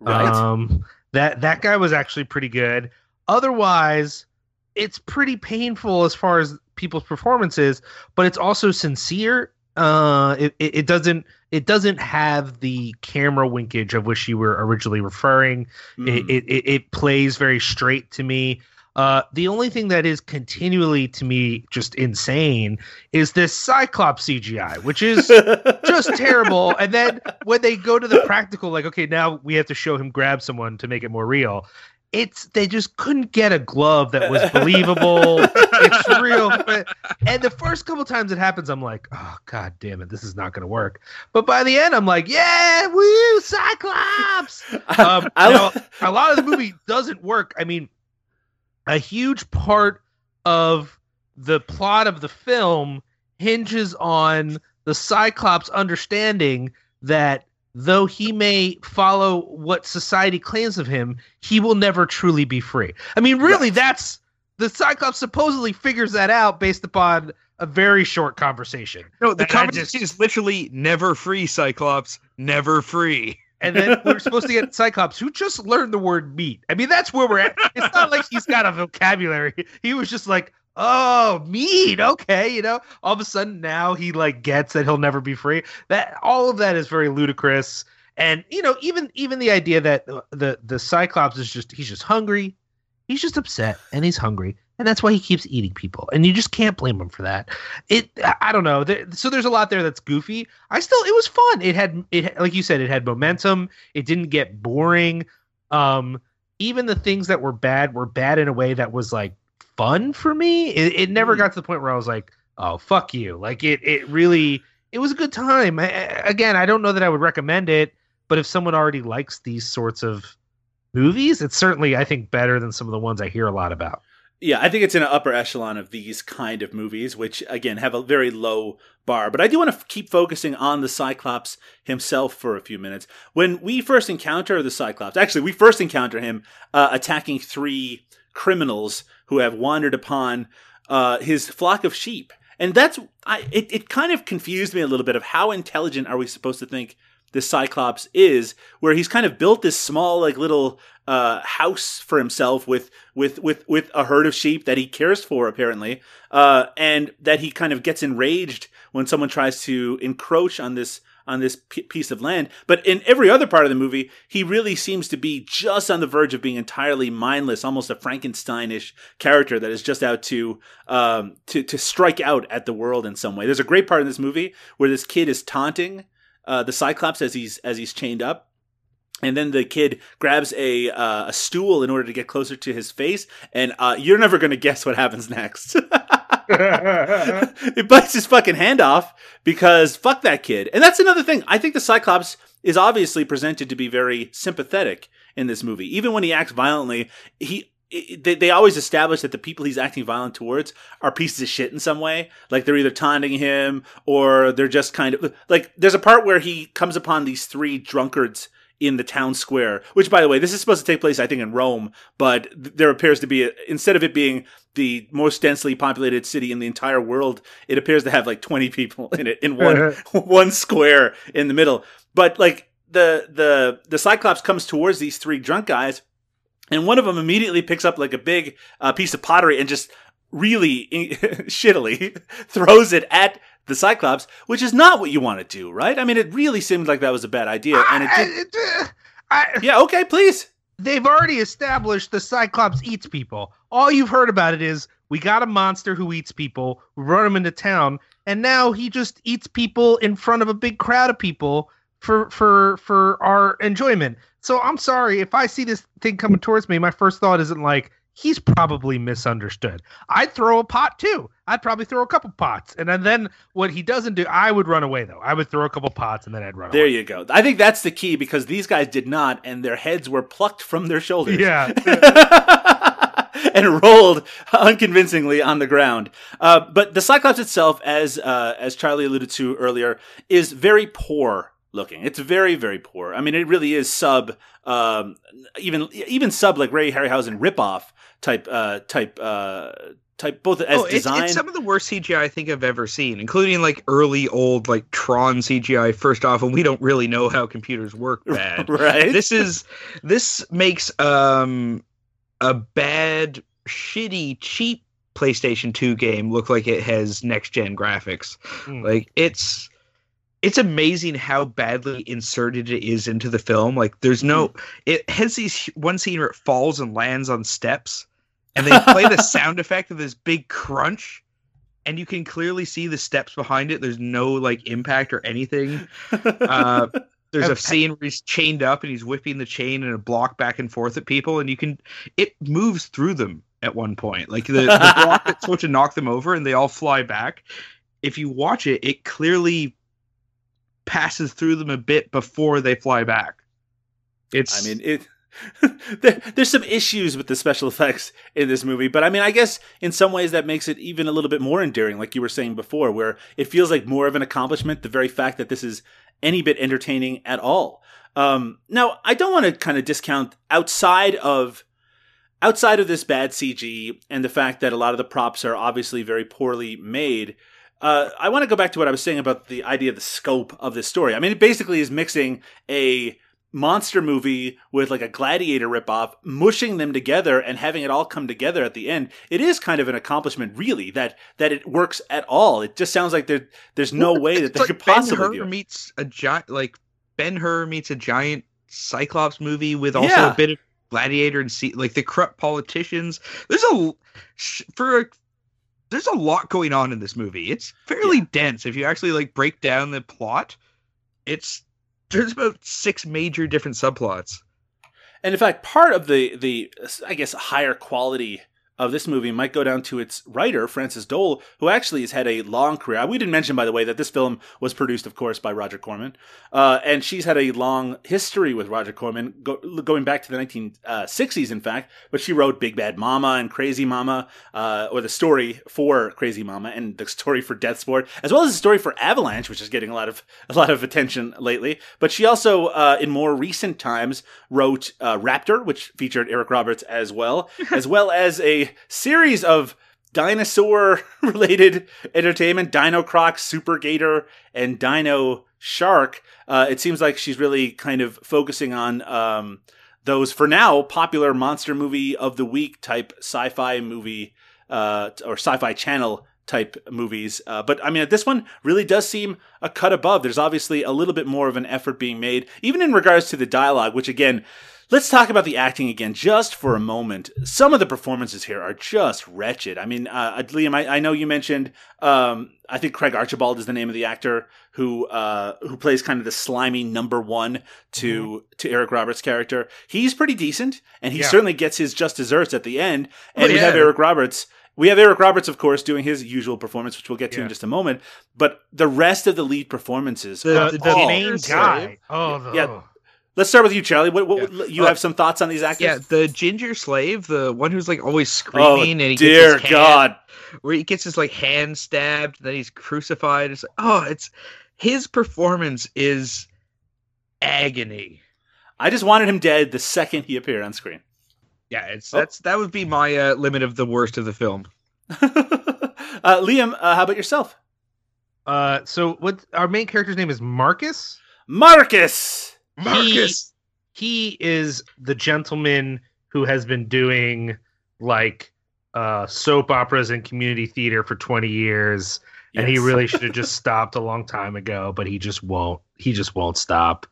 Right? Um, that that guy was actually pretty good. Otherwise, it's pretty painful as far as people's performances, but it's also sincere. Uh, it, it, doesn't it doesn't have the camera winkage of which you were originally referring. Mm. It, it, it it plays very straight to me. Uh, the only thing that is continually to me just insane is this Cyclops CGI, which is just terrible. And then when they go to the practical, like, okay, now we have to show him grab someone to make it more real. It's they just couldn't get a glove that was believable. it's real, and the first couple times it happens, I'm like, oh god damn it, this is not going to work. But by the end, I'm like, yeah, woo, Cyclops. Um, I now, a lot of the movie doesn't work. I mean, a huge part of the plot of the film hinges on the Cyclops understanding that though he may follow what society claims of him, he will never truly be free. I mean, really, Right. that's the Cyclops supposedly figures that out based upon a very short conversation. No, the And conversation is literally never free, Cyclops. Never free. And then we're supposed to get Cyclops, who just learned the word meat. I mean, that's where we're at. It's not like he's got a vocabulary. He was just like, oh, meat. Okay. You know, all of a sudden now he like gets that he'll never be free. That all of that is very ludicrous. And, you know, even even the idea that the the, Cyclops is just he's just hungry. He's just upset and he's hungry. And that's why he keeps eating people. And you just can't blame him for that. It I- I don't know. There, so there's a lot there that's goofy. I still it was fun. It had it like you said it had momentum. It didn't get boring. Um even the things that were bad were bad in a way that was like fun for me. It, it never Mm. got to the point where I was like, "Oh, fuck you." Like it it really it was a good time. I- again, I don't know that I would recommend it, but if someone already likes these sorts of movies, it's certainly I think better than some of the ones I hear a lot about. Yeah, I think it's in an upper echelon of these kind of movies, which again have a very low bar. But I do want to f- keep focusing on the Cyclops himself for a few minutes. When we first encounter the Cyclops, actually, we first encounter him uh, attacking three criminals who have wandered upon uh, his flock of sheep, and that's I, it. It kind of confused me a little bit of how intelligent are we supposed to think this Cyclops is, where he's kind of built this small, like little uh, house for himself with with with with a herd of sheep that he cares for apparently, uh, and that he kind of gets enraged when someone tries to encroach on this on this p- piece of land. But in every other part of the movie, he really seems to be just on the verge of being entirely mindless, almost a Frankensteinish character that is just out to um, to to strike out at the world in some way. There's a great part in this movie where this kid is taunting uh, the Cyclops as he's as he's chained up. And then the kid grabs a uh, a stool in order to get closer to his face, and uh, you're never going to guess what happens next. it bites his fucking hand off because fuck that kid. And that's another thing. I think the Cyclops is obviously presented to be very sympathetic in this movie. Even when he acts violently, he they, they always establish that the people he's acting violent towards are pieces of shit in some way. Like they're either taunting him or they're just kind of like there's a part where he comes upon these three drunkards in the town square, which by the way, this is supposed to take place, I think, in Rome, but there appears to be, a, instead of it being the most densely populated city in the entire world, it appears to have like 20 people in it in one, one square in the middle. But like the, the, the Cyclops comes towards these three drunk guys and one of them immediately picks up like a big uh, piece of pottery and just really shittily throws it at the Cyclops, which is not what you want to do, right? I mean, it really seemed like that was a bad idea, and it did. I, uh, I, yeah, okay, please. They've already established the Cyclops eats people. All you've heard about it is we got a monster who eats people, we run him into town, and now he just eats people in front of a big crowd of people for for for our enjoyment. So I'm sorry if I see this thing coming towards me, my first thought isn't like he's probably misunderstood. I'd throw a pot too. I'd probably throw a couple pots. And then, then what he doesn't do, I would run away though. I would throw a couple pots and then I'd run there away. you go. I think that's the key because these guys did not, and their heads were plucked from their shoulders. Yeah. and rolled unconvincingly on the ground. Uh, but the Cyclops itself, as uh, as Charlie alluded to earlier, is very poor looking. It's very very poor. I mean, it really is sub um, even even sub like Ray Harryhausen ripoff type uh, type uh, type both as oh, it's, design. it's some of the worst CGI I think I've ever seen, including like early old like Tron CGI. First off, and we don't really know how computers work bad. right. This is this makes um a bad, shitty, cheap PlayStation 2 game look like it has next gen graphics. Mm. Like it's it's amazing how badly inserted it is into the film. Like there's no it has these one scene where it falls and lands on steps and they play the sound effect of this big crunch and you can clearly see the steps behind it. There's no like impact or anything. Uh, there's a scene where he's chained up and he's whipping the chain in a block back and forth at people, and you can it moves through them at one point. Like the, the block that's supposed to knock them over, and they all fly back. If you watch it, it clearly passes through them a bit before they fly back. It's I mean, it. there, there's some issues with the special effects in this movie, but I mean, I guess in some ways that makes it even a little bit more endearing, like you were saying before, where it feels like more of an accomplishment. The very fact that this is any bit entertaining at all. Um, now, I don't want to kind of discount outside of outside of this bad CG and the fact that a lot of the props are obviously very poorly made. Uh, I want to go back to what I was saying about the idea of the scope of this story. I mean, it basically is mixing a monster movie with like a gladiator ripoff, mushing them together and having it all come together at the end. It is kind of an accomplishment, really, that that it works at all. It just sounds like there there's no way that they like could possibly be. Ben do Hur it. meets a giant like Ben Hur meets a giant Cyclops movie with also Yeah. a bit of gladiator and see like the corrupt politicians. There's a sh- for a, there's a lot going on in this movie. It's fairly dense if you actually like break down the plot. It's there's about six major different subplots. And in fact, part of the the I guess higher quality of this movie might go down to its writer, Frances Doel, who actually has had a long career. We didn't mention, by the way, that this film was produced, of course, by Roger Corman. Uh, and she's had a long history with Roger Corman, go, going back to the 1960s, in fact. But she wrote Big Bad Mama and Crazy Mama, uh, or the story for Crazy Mama and the story for Death Sport, as well as the story for Avalanche, which is getting a lot of a lot of attention lately. But she also, uh, in more recent times, wrote uh, Raptor, which featured Eric Roberts as well, as well as a series of dinosaur related entertainment Dinocroc, Super Gator, and Dino Shark. Uh, it seems like she's really kind of focusing on um, those, for now, popular monster movie of the week type sci fi movie uh, or sci fi channel type movies. Uh, but I mean, this one really does seem a cut above. There's obviously a little bit more of an effort being made, even in regards to the dialogue, which again, Let's talk about the acting again just for a moment. Some of the performances here are just wretched. I mean, uh, Liam, I, I, know you mentioned, um, I think Craig Archibald is the name of the actor who uh, who plays kind of the slimy number one to mm-hmm. to Eric Roberts' character. He's pretty decent, and he yeah. certainly gets his just desserts at the end. And yeah. we have Eric Roberts. We have Eric Roberts, of course, doing his usual performance, which we'll get to yeah. in just a moment. But the rest of the lead performances, the, the, the main guy, oh, the, yeah, Let's start with you, Charlie. What, what yeah. you uh, have some thoughts on these actors? Yeah, the ginger slave, the one who's like always screaming oh, and he dear gets his God, hand, where he gets his like hand stabbed, then he's crucified. It's like, oh, it's his performance is agony. I just wanted him dead the second he appeared on screen. Yeah, it's oh. that's that would be my uh, limit of the worst of the film. uh, Liam, uh, how about yourself? Uh, so what? Our main character's name is Marcus. Marcus. Marcus. He, he is the gentleman who has been doing like uh, soap operas and community theater for 20 years yes. and he really should have just stopped a long time ago but he just won't he just won't stop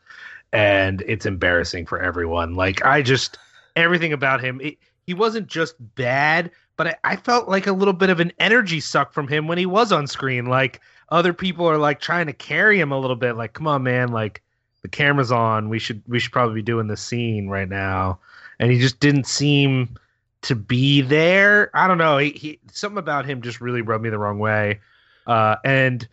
and it's embarrassing for everyone like i just everything about him it, he wasn't just bad but I, I, felt like a little bit of an energy suck from him when he was on screen like other people are like trying to carry him a little bit like come on man like the camera's on. We should we should probably be doing the scene right now." And he just didn't seem to be there. I don't know. He, he something about him just really rubbed me the wrong way. Uh, and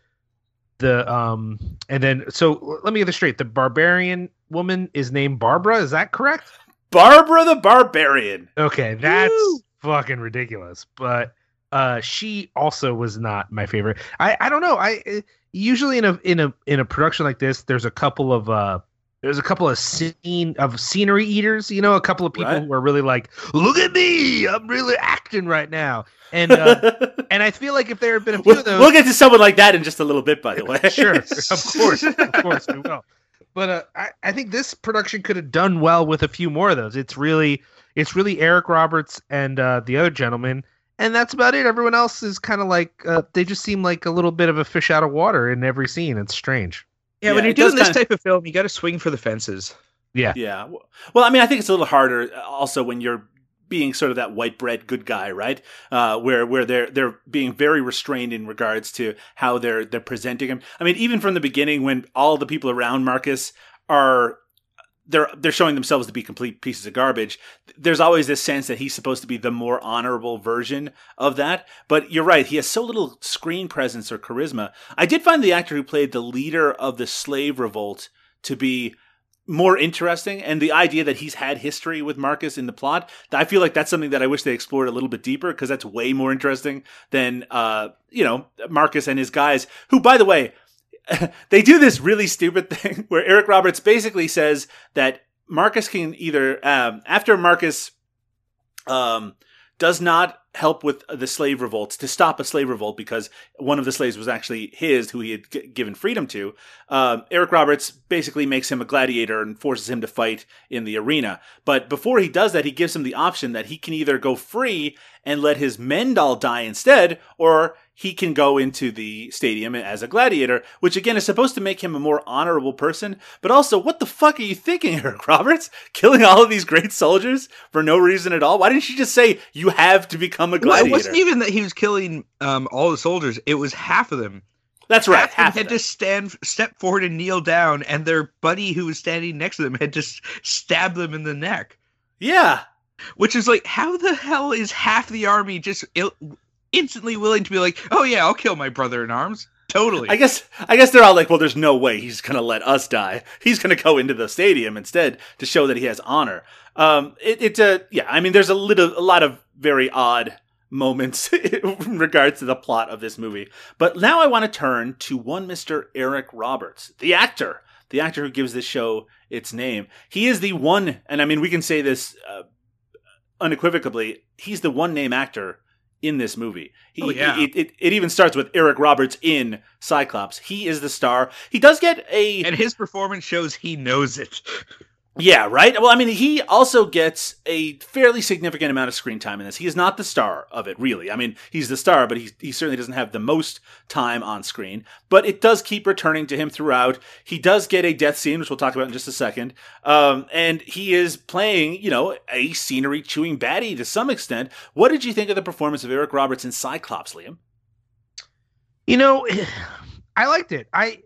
the um and then so let me get this straight. The barbarian woman is named Barbara. Is that correct? Barbara the Barbarian. Okay, that's Woo! fucking ridiculous. But uh, she also was not my favorite. I I don't know. I usually in a in a in a production like this, there's a couple of uh there's a couple of scene of scenery eaters, you know, a couple of people right. who are really like, "Look at me, I'm really acting right now," and uh, and I feel like if there had been a few we'll, of those, we'll get to someone like that in just a little bit, by the way. sure, of course, of course we will. But uh, I, I think this production could have done well with a few more of those. It's really, it's really Eric Roberts and uh, the other gentleman and that's about it. Everyone else is kind of like uh, they just seem like a little bit of a fish out of water in every scene. It's strange. Yeah, yeah when you're doing this kinda... type of film, you got to swing for the fences. Yeah, yeah. Well, I mean, I think it's a little harder uh, also when you're being sort of that white bread good guy, right? Uh, where where they're they're being very restrained in regards to how they're they're presenting him. I mean, even from the beginning, when all the people around Marcus are they're they're showing themselves to be complete pieces of garbage. There's always this sense that he's supposed to be the more honorable version of that. But you're right, he has so little screen presence or charisma. I did find the actor who played the leader of the slave revolt to be more interesting and the idea that he's had history with Marcus in the plot I feel like that's something that I wish they explored a little bit deeper because that's way more interesting than uh you know Marcus and his guys who by the way they do this really stupid thing where Eric Roberts basically says that Marcus can either um, after Marcus um, does not help with the slave revolts to stop a slave revolt because one of the slaves was actually his who he had g- given freedom to um, eric roberts basically makes him a gladiator and forces him to fight in the arena. But before he does that he gives him the option that he can either go free and let his men all die instead or he can go into the stadium as a gladiator, which again is supposed to make him a more honorable person. But also, what the fuck are you thinking, Eric Roberts? Killing all of these great soldiers for no reason at all? Why didn't you just say you have to become a gladiator? Well, it wasn't even that he was killing um, all the soldiers; it was half of them. That's right. Half, half had to stand, step forward, and kneel down, and their buddy who was standing next to them had just stabbed them in the neck. Yeah, which is like, how the hell is half the army just instantly willing to be like, oh yeah, I'll kill my brother in arms? Totally. I guess I guess they're all like, well, there's no way he's gonna let us die. He's gonna go into the stadium instead to show that he has honor. Um, it, it's a yeah. I mean, there's a little, a lot of very odd moments in regards to the plot of this movie. But now I want to turn to one Mister Eric Roberts, the actor, the actor who gives this show its name. He is the one, and I mean, we can say this uh, unequivocally. He's the one name actor in this movie. He, Oh, yeah. it, it, it even starts with Eric Roberts in Cyclops. He is the star. He does get a and his performance shows he knows it. yeah, right. Well, I mean, he also gets a fairly significant amount of screen time in this. He is not the star of it, really. I mean, he's the star, but he he certainly doesn't have the most time on screen. But it does keep returning to him throughout. He does get a death scene, which we'll talk about in just a second. Um, and he is playing, you know, a scenery chewing baddie to some extent. What did you think of the performance of Eric Roberts in Cyclops, Liam? You know, I liked it. I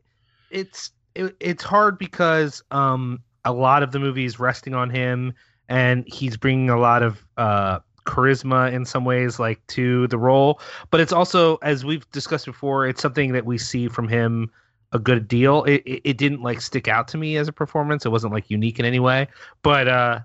it's it, it's hard because um a lot of the movie is resting on him and he's bringing a lot of uh charisma in some ways like to the role, but it's also as we've discussed before, it's something that we see from him a good deal. It it, it didn't like stick out to me as a performance. It wasn't like unique in any way, but uh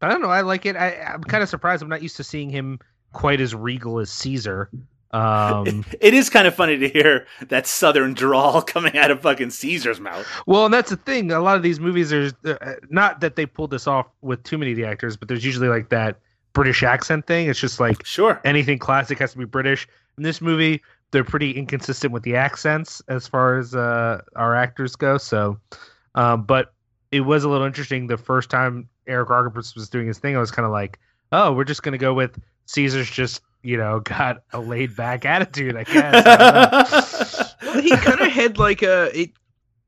I don't know. I like it. I, I'm kind of surprised. I'm not used to seeing him quite as regal as Caesar. Um, It is kind of funny to hear that southern drawl coming out of fucking Caesar's mouth. Well, and that's the thing. A lot of these movies are uh, not that they pulled this off with too many of the actors, but there's usually like that British accent thing. It's just like Sure. anything classic has to be British. In this movie, they're pretty inconsistent with the accents as far as uh, our actors go. So, um, but it was a little interesting. The first time Eric Roberts was doing his thing, I was kind of like, oh, we're just gonna go with Caesar's just you know got a laid back attitude. I guess. I. Well, he kind of had like a it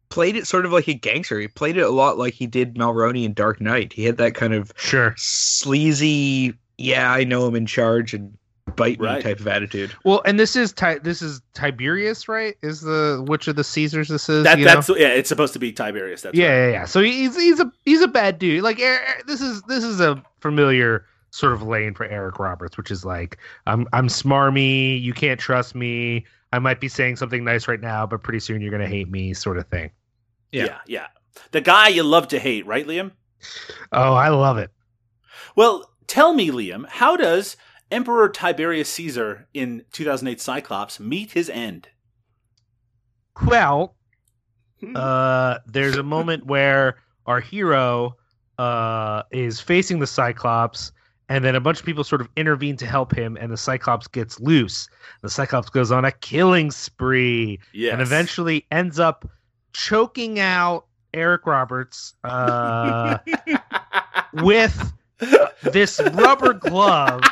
played it sort of like a gangster. He played it a lot like he did Mulroney in Dark Knight. He had that kind of sure. sleazy, yeah, I know I'm in charge and bite me Right. type of attitude. Well, and this is Ti- this is Tiberius, right? Is the which of the Caesars this is? That, you know? that's yeah. It's supposed to be Tiberius. That's yeah, right. yeah, yeah. So he's he's a he's a bad dude. Like Er- Er- this is this is a familiar sort of lane for Eric Roberts, which is like I'm I'm smarmy. You can't trust me. I might be saying something nice right now, but pretty soon you're gonna hate me, sort of thing. Yeah. yeah, yeah. The guy you love to hate, right, Liam? Oh, I love it. Well, tell me, Liam, how does Emperor Tiberius Caesar in 2008 Cyclops meet his end? Well, uh, there's a moment where our hero uh, is facing the Cyclops, and then a bunch of people sort of intervene to help him, and the Cyclops gets loose. The Cyclops goes on a killing spree, Yes. and eventually ends up choking out Eric Roberts uh, with this rubber glove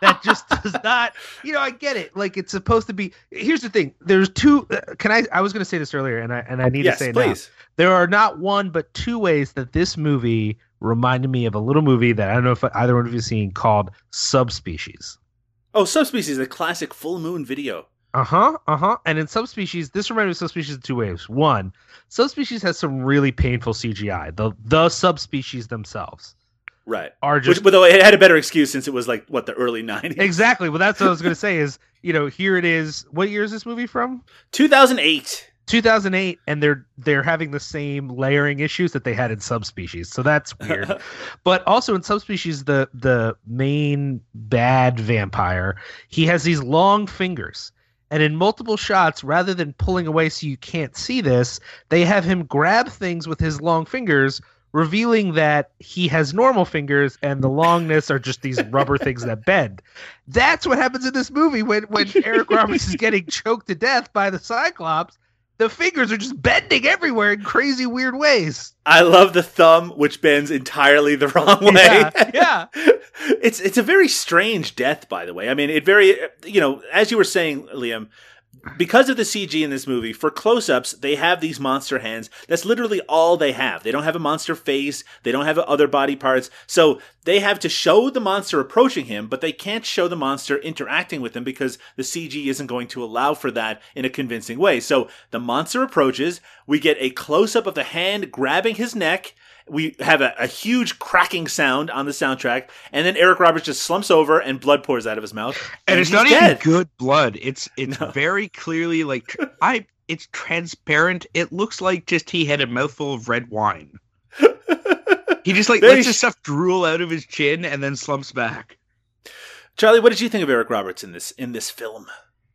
that just does not you know i get it like it's supposed to be here's the thing there's two uh, can i i was going to say this earlier and i and i need yes, to say it now. there are not one but two ways that this movie reminded me of a little movie that i don't know if either one of you seen called subspecies Oh, subspecies, a classic full moon video. uh-huh uh-huh and in subspecies this reminded me of subspecies in two ways one subspecies has some really painful cgi the the subspecies themselves Right. are Which, just but though it had a better excuse since it was like what the early 90s. exactly well that's what i was going to say is you know here it is what year is this movie from 2008. 2008 and they're they're having the same layering issues that they had in subspecies. So that's weird. But also in subspecies the the main bad vampire he has these long fingers. And in multiple shots rather than pulling away so you can't see this they have him grab things with his long fingers revealing that he has normal fingers and the longness are just these rubber things that bend. That's what happens in this movie when when eric roberts is getting choked to death by the cyclops the fingers are just bending everywhere in crazy weird ways. I love the thumb, which bends entirely the wrong way. Yeah, yeah. it's it's a very strange death, by the way. I mean, it very you know, as you were saying, Liam, because of the CG in this movie, for close-ups, they have these monster hands. That's literally all they have. They don't have a monster face. They don't have other body parts. So they have to show the monster approaching him, but they can't show the monster interacting with him because the CG isn't going to allow for that in a convincing way. So the monster approaches. We get a close-up of the hand grabbing his neck. We have a, a huge cracking sound on the soundtrack, and then Eric Roberts just slumps over and blood pours out of his mouth. and it's not dead. even good blood. It's it's No. very clearly like I. It's transparent. It looks like just he had a mouthful of red wine. He just like Very lets his stuff drool out of his chin and then slumps back. Charlie, what did you think of Eric Roberts in this in this film?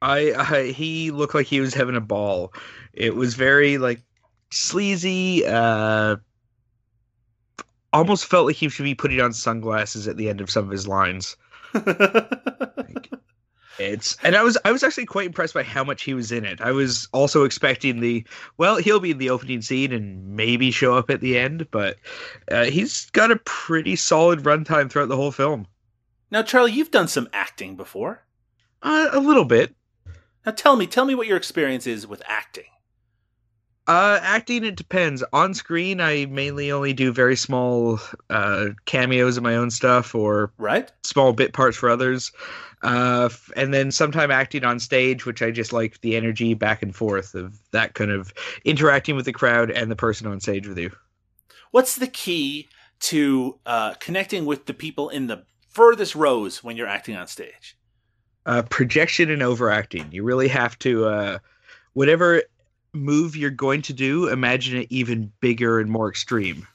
I, I he looked like he was having a ball. It was very like sleazy. Uh, almost felt like he should be putting on sunglasses at the end of some of his lines. It's and I was I was actually quite impressed by how much he was in it. I was also expecting the well he'll be in the opening scene and maybe show up at the end, but uh, he's got a pretty solid runtime throughout the whole film. now, Charlie, you've done some acting before. Uh, a little bit. Now, tell me, tell me what your experience is with acting. Uh, acting it depends. On screen, I mainly only do very small uh, cameos of my own stuff or Right? small bit parts for others. Uh, and then sometime acting on stage, which I just like the energy back and forth of that kind of interacting with the crowd and the person on stage with you. What's the key to uh, connecting with the people in the furthest rows when you're acting on stage? Uh, projection and overacting. You really have to, uh, whatever move you're going to do, imagine it even bigger and more extreme.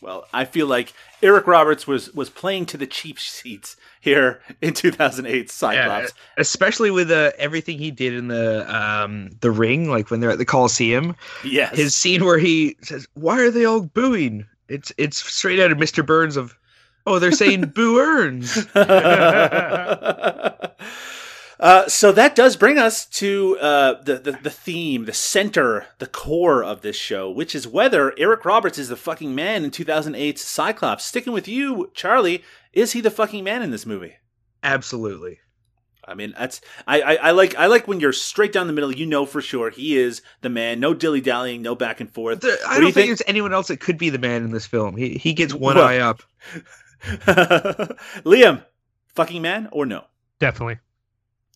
Well, I feel like Eric Roberts was was playing to the cheap seats here in 2008 Cyclops. especially with uh, everything he did in the um the ring like when they're at the coliseum yes. his scene where he says why are they all booing it's it's straight out of mr burns of oh they're saying boo earns uh, so that does bring us to uh, the, the the theme, the center, the core of this show, which is whether Eric Roberts is the fucking man in 2008's Cyclops. Sticking with you, Charlie, is he the fucking man in this movie? absolutely I mean, that's I, I, I like I like when you're straight down the middle. You know for sure he is the man. No dilly dallying, no back and forth. There- i do don't you think, think? there's anyone else that could be the man in this film he he gets one Well- eye up Liam, fucking man or no? Definitely.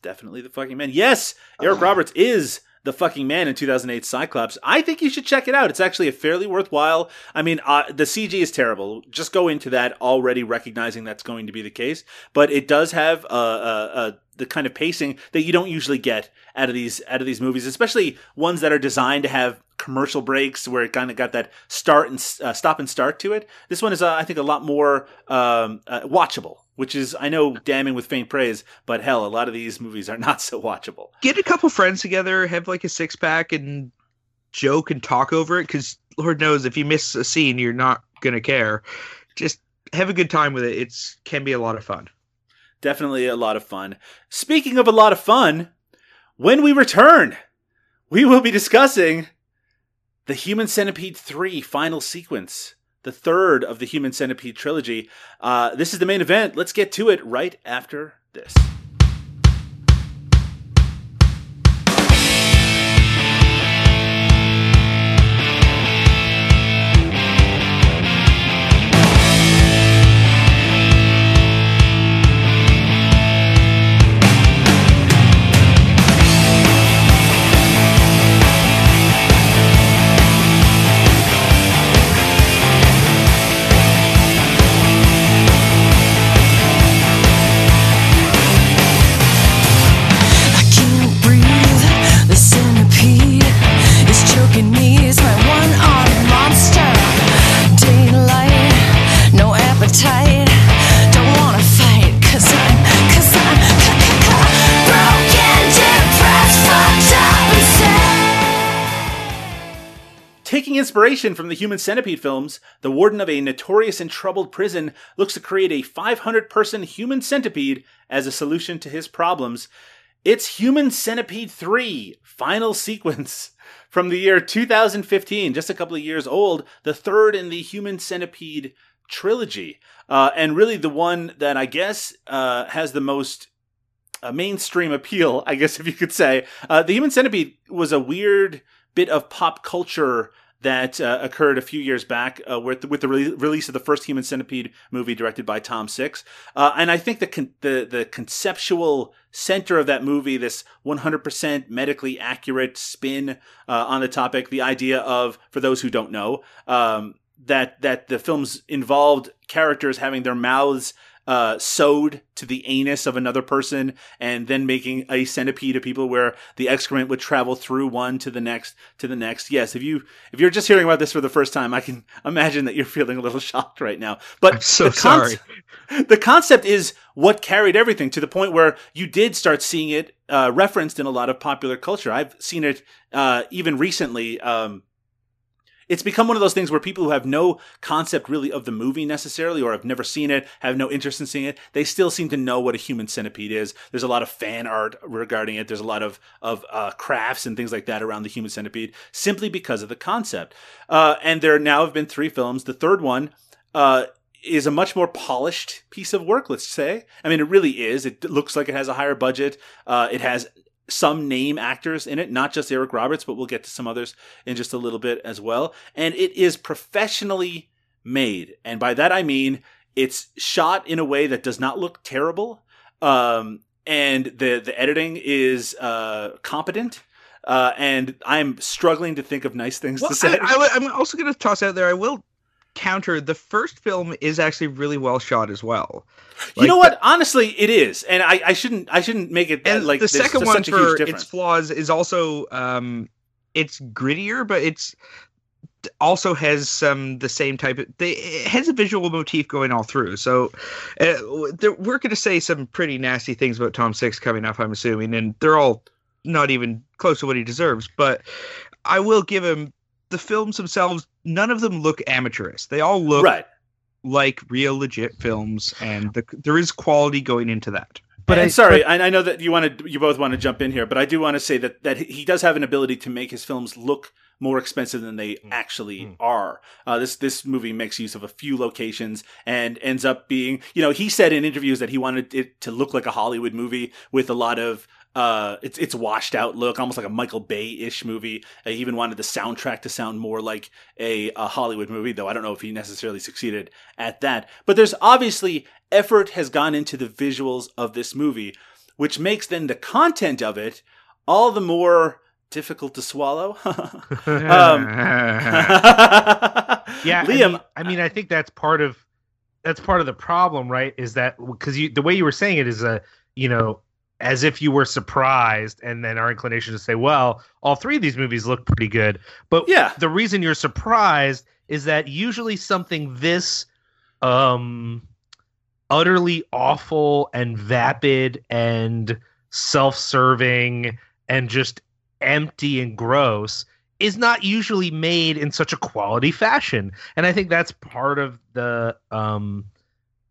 Definitely the fucking man. Yes, Eric Roberts is the fucking man in 2008 Cyclops. I think you should check it out. It's actually a fairly worthwhile. I mean, uh, the CG is terrible. Just go into that already recognizing that's going to be the case, but it does have uh, uh, uh, the kind of pacing that you don't usually get out of these out of these movies, especially ones that are designed to have commercial breaks where it kind of got that start and uh, stop and start to it. This one is, uh, I think, a lot more um, uh, watchable. Which is, I know, damning with faint praise, but hell, a lot of these movies are not so watchable. get a couple friends together have like a six pack and joke and talk over it because lord knows if you miss a scene you're not gonna care just have a good time with it it's can be a lot of fun Definitely a lot of fun. Speaking of a lot of fun, when we return, we will be discussing the Human Centipede 3 final sequence, the third of the Human Centipede trilogy. Uh, this is the main event. Let's get to it right after this. Inspiration from the Human Centipede films, the warden of a notorious and troubled prison looks to create a 500 person human centipede as a solution to his problems. It's Human Centipede 3, final sequence from the year 2015, just a couple of years old, the third in the Human Centipede trilogy. Uh, and really the one that I guess uh, has the most uh, mainstream appeal, I guess if you could say. Uh, the Human Centipede was a weird bit of pop culture that uh, occurred a few years back uh, with, with the re- release of the first Human Centipede movie directed by Tom Six. Uh, and I think the, con- the the conceptual center of that movie, this 100% medically accurate spin uh, on the topic, the idea of, for those who don't know, um, that that the films involved characters having their mouths uh, sewed to the anus of another person and then making a centipede of people where the excrement would travel through one to the next to the next. Yes, if you if you're just hearing about this for the first time, I can imagine that you're feeling a little shocked right now. But I'm so the conce- sorry. the concept is what carried everything to the point where you did start seeing it uh, referenced in a lot of popular culture. I've seen it uh, even recently. Um, it's become one of those things where people who have no concept really of the movie necessarily or have never seen it have no interest in seeing it they still seem to know what a human centipede is. There's a lot of fan art regarding it. There's a lot of of uh, crafts and things like that around the human centipede simply because of the concept. Uh, and there now have been three films. The third one uh, is a much more polished piece of work let's say. I mean it really is. It looks like it has a higher budget. Uh, it has some name actors in it, not just Eric Roberts, but we'll get to some others in just a little bit as well. And it is professionally made. And by that I mean it's shot in a way that does not look terrible. Um, and the, the editing is uh, competent. Uh, and I'm struggling to think of nice things Well, to say. I, I, am also going to toss out there. I will counter. The first film is actually really well shot as well. you know what? Honestly, it is, and I, I shouldn't I shouldn't make it and like the second one for its flaws is also um it's grittier but it's also has some the same type of they, it has a visual motif going all through so uh, there, we're going to say some pretty nasty things about tom six coming up i'm assuming and they're all not even close to what he deserves but i will give him the films themselves none of them look amateurish they all look right. like real legit films and the, there is quality going into that But I- and sorry, I, I know that you want to, you both want to jump in here, but I do want to say that that he does have an ability to make his films look more expensive than they actually are. Uh, this this movie makes use of a few locations and ends up being, you know, he said in interviews that he wanted it to look like a Hollywood movie with a lot of. Uh, it's it's washed out look, almost like a Michael Bay ish movie. I even wanted the soundtrack to sound more like a, a Hollywood movie, though I don't know if he necessarily succeeded at that. But there's obviously effort has gone into the visuals of this movie, which makes then the content of it all the more difficult to swallow. um, yeah Liam. I mean, I mean i think that's part of that's part of the problem right is that because you the way you were saying it is a you know as if you were surprised and then our inclination to say well all three of these movies look pretty good but Yeah. the reason you're surprised is that usually something this um utterly awful and vapid and self-serving and just empty and gross is not usually made in such a quality fashion and i think that's part of the um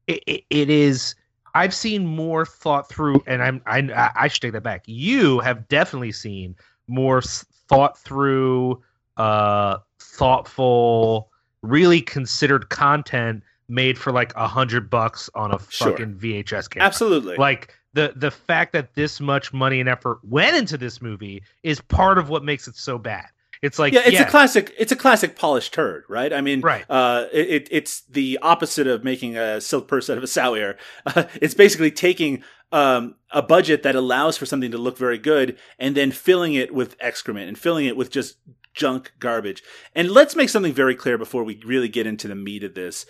it, it, it is i've seen more thought through and i'm i i should take that back you have definitely seen more thought through uh thoughtful really considered content made for like a hundred bucks on a Sure. fucking vhs camera Absolutely. like the the fact that this much money and effort went into this movie is part of what makes it so bad. It's like yeah, it's a classic. It's a classic polished turd, right? I mean, Right. Uh, it, it, it's the opposite of making a silk purse out of a sow ear. Uh, it's basically taking um, a budget that allows for something to look very good and then filling it with excrement and filling it with just junk garbage. And let's make something very clear before we really get into the meat of this.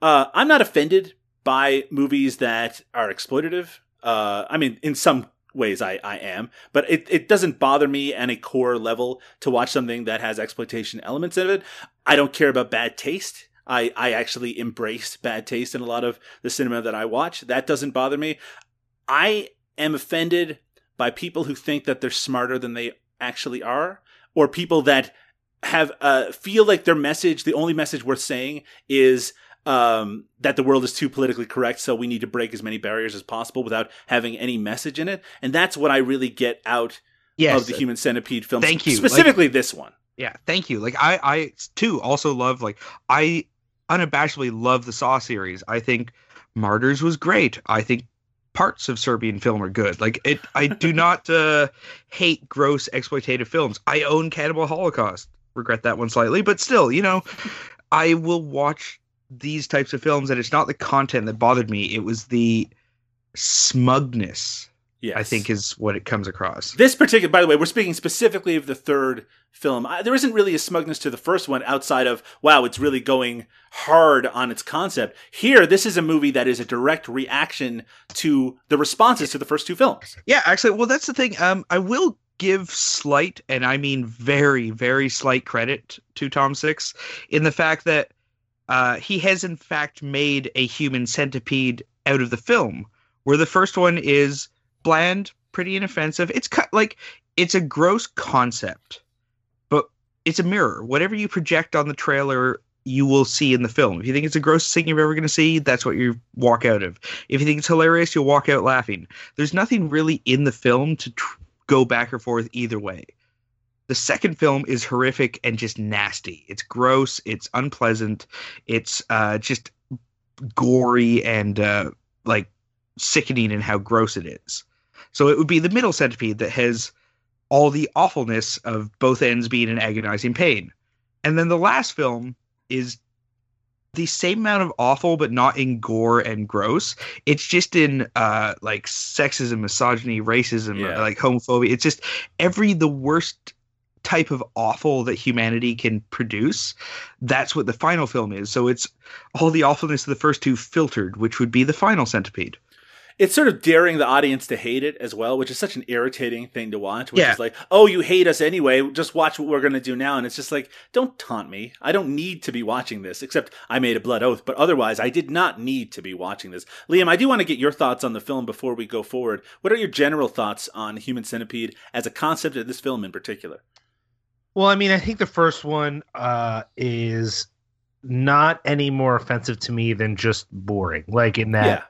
Uh, I'm not offended by movies that are exploitative. Uh, I mean, in some ways I, I am, but it, it doesn't bother me on a core level to watch something that has exploitation elements in it. I don't care about bad taste. I, I actually embrace bad taste in a lot of the cinema that I watch. That doesn't bother me. I am offended by people who think that they're smarter than they actually are, or people that have uh, feel like their message, the only message worth saying, is um, that the world is too politically correct, so we need to break as many barriers as possible without having any message in it. And that's what I really get out yes of the Human Centipede films. Thank you. Specifically, this one. Yeah, thank you. Like I, I too also love like I unabashedly love the Saw series. I think Martyrs was great. I think parts of Serbian film are good. Like it, I do not uh, hate gross exploitative films. I own Cannibal Holocaust. Regret that one slightly, but still, you know, I will watch these types of films, and it's not the content that bothered me. It was the smugness Yes. I think is what it comes across. This particular, by the way, we're speaking specifically of the third film. I, there isn't really a smugness to the first one outside of, wow, it's really going hard on its concept. Here, this is a movie that is a direct reaction to the responses to the first two films. Yeah, actually, well, that's the thing. Um, I will give slight, and I mean very, very slight credit to Tom Six in the fact that uh, he has in fact made a human centipede out of the film, where the first one is bland, pretty inoffensive. It's cut like it's a gross concept, but it's a mirror. Whatever you project on the trailer, you will see in the film. If you think it's the grossest thing you're ever going to see, that's what you walk out of. If you think it's hilarious, you'll walk out laughing. There's nothing really in the film to tr- go back or forth either way. The second film is horrific and just nasty. It's gross. It's unpleasant. It's uh, just gory and uh, like sickening in how gross it is. So it would be the middle centipede that has all the awfulness of both ends being in agonizing pain. And then the last film is the same amount of awful, but not in gore and gross. It's just in uh, like sexism, misogyny, racism, Yeah. like homophobia. It's just every the worst type of awful that humanity can produce. That's what the final film is. So it's all the awfulness of the first two filtered, which would be the final centipede. It's sort of daring the audience to hate it as well, which is such an irritating thing to watch. Which Yeah. is like, oh, you hate us anyway. Just watch what we're going to do now. And it's just like, don't taunt me. I don't need to be watching this, except I made a blood oath. But otherwise, I did not need to be watching this. Liam, I do want to get your thoughts on the film before we go forward. What are your general thoughts on Human Centipede as a concept of this film in particular? Well, I mean, I think the first one uh, is not any more offensive to me than just boring. Like in that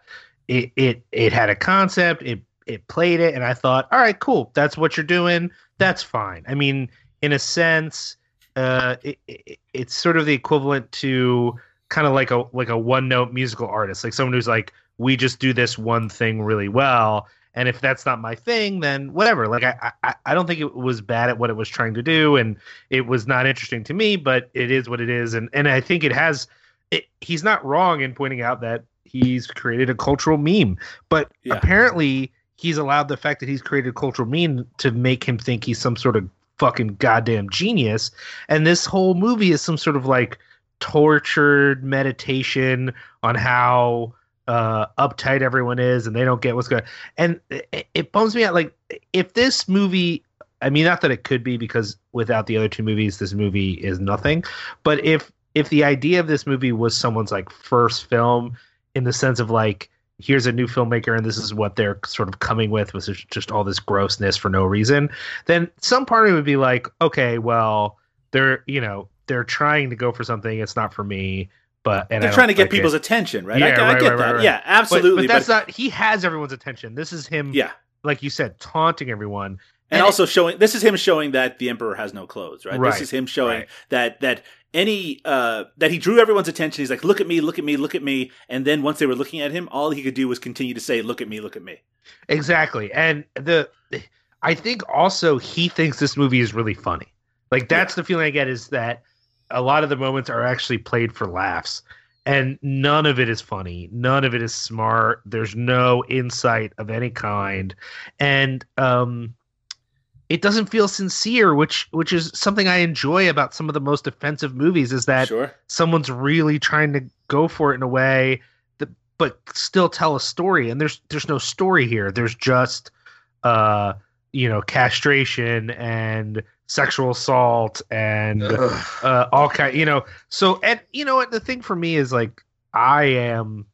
yeah. it it it had a concept, it it played it, and I thought, all right, cool, that's what you're doing. That's fine. I mean, in a sense, uh, it, it, it's sort of the equivalent to kind of like a like a one note musical artist, like someone who's like, we just do this one thing really well. And if that's not my thing, then whatever. Like I, I, I don't think it was bad at what it was trying to do, and it was not interesting to me. But it is what it is, and and I think it has. It, he's not wrong in pointing out that he's created a cultural meme, but Yeah. apparently he's allowed the fact that he's created a cultural meme to make him think he's some sort of fucking goddamn genius. And this whole movie is some sort of like tortured meditation on how uh uptight everyone is and they don't get what's going and it, it bums me out like if this movie i mean not that it could be because without the other two movies this movie is nothing but if if the idea of this movie was someone's like first film in the sense of like here's a new filmmaker and this is what they're sort of coming with is just all this grossness for no reason then some part of it would be like okay well they're you know they're trying to go for something. It's not for me but and They're don't trying to get like it. people's attention, right? I, Yeah, I right, get right, that. right, right. Yeah, absolutely. but, that's not he has everyone's attention this is him yeah. like you said taunting everyone and, And also showing this is him showing that the emperor has no clothes right, Right, this is him showing right. that that any uh that he drew everyone's attention he's like look at me look at me look at me and then once they were looking at him all he could do was continue to say look at me look at me Exactly. And the I think also he thinks this movie is really funny. Like that's the feeling I get is that a lot of the moments are actually played for laughs and none of it is funny. None of it is smart. There's no insight of any kind. And um it doesn't feel sincere, which which is something I enjoy about some of the most offensive movies is that sure someone's really trying to go for it in a way that but still tell a story and there's there's no story here there's just uh you know castration and sexual assault and uh all kind you know so and you know what the thing for me is like i am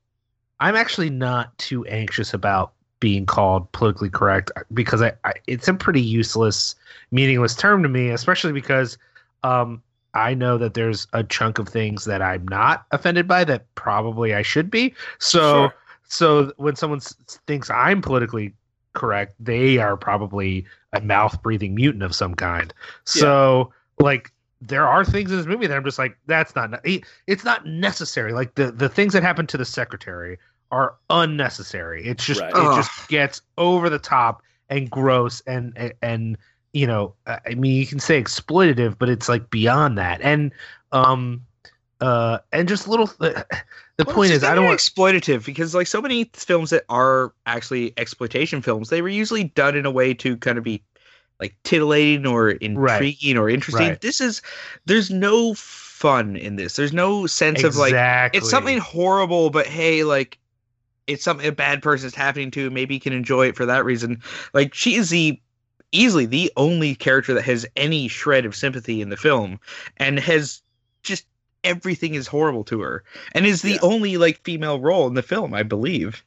i'm actually not too anxious about being called politically correct because I, I it's a pretty useless meaningless term to me especially because um I know that there's a chunk of things that I'm not offended by that probably I should be. So Sure. so when someone s- thinks I'm politically correct, they are probably a mouth breathing mutant of some kind. So like there are things in this movie that I'm just like that's not it's not necessary. Like the the things that happen to the secretary are unnecessary. It's just Right. it Ugh. just gets over the top and gross and and, and you know, uh, I mean, you can say exploitative, but it's like beyond that. And um, uh, and just little. The, the Well, point is, I don't want. exploitative because like so many films that are actually exploitation films, they were usually done in a way to kind of be like titillating or intriguing or interesting. Right. This is there's no fun in this. There's no sense of like it's something horrible, but hey, like it's something a bad person's happening to. Maybe you can enjoy it for that reason. Like she is the easily the only character that has any shred of sympathy in the film, and has everything is horrible to her, and is the Yeah. only like female role in the film, I believe.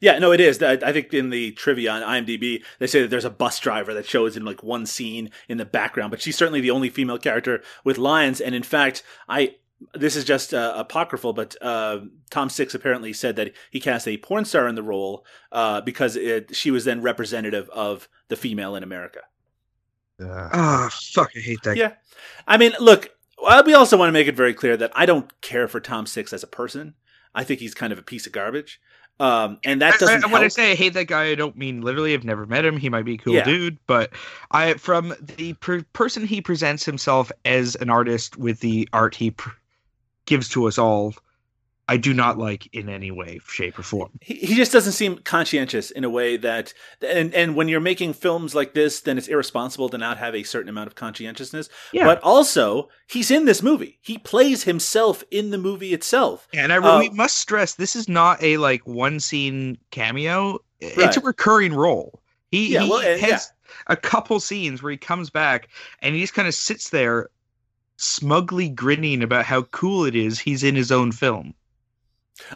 Yeah, no, it is. I I think in the trivia on IMDb, they say that there's a bus driver that shows in like one scene in the background, but she's certainly the only female character with lines. And in fact, I this is just uh, apocryphal, but uh, Tom Six apparently said that he cast a porn star in the role uh, because it, she was then representative of the female in America. Uh, Ah, fuck! I hate that. Yeah. I mean, look, we also want to make it very clear that I don't care for Tom Six as a person. I think he's kind of a piece of garbage. Um, and that I- doesn't I, when I say I hate that guy, I don't mean literally. I've never met him. He might be a cool Yeah. dude, but I from the per- person he presents himself as an artist with the art he pr- gives to us all, I do not like in any way, shape, or form. he, he just doesn't seem conscientious in a way that and and when you're making films like this then it's irresponsible to not have a certain amount of conscientiousness Yeah. but also he's in this movie he plays himself in the movie itself And I Uh, we must stress this is not a like one scene cameo. It's Right. a recurring role. He, Yeah, he well, and- has a couple scenes where he comes back and he just kind of sits there smugly grinning about how cool it is he's in his own film.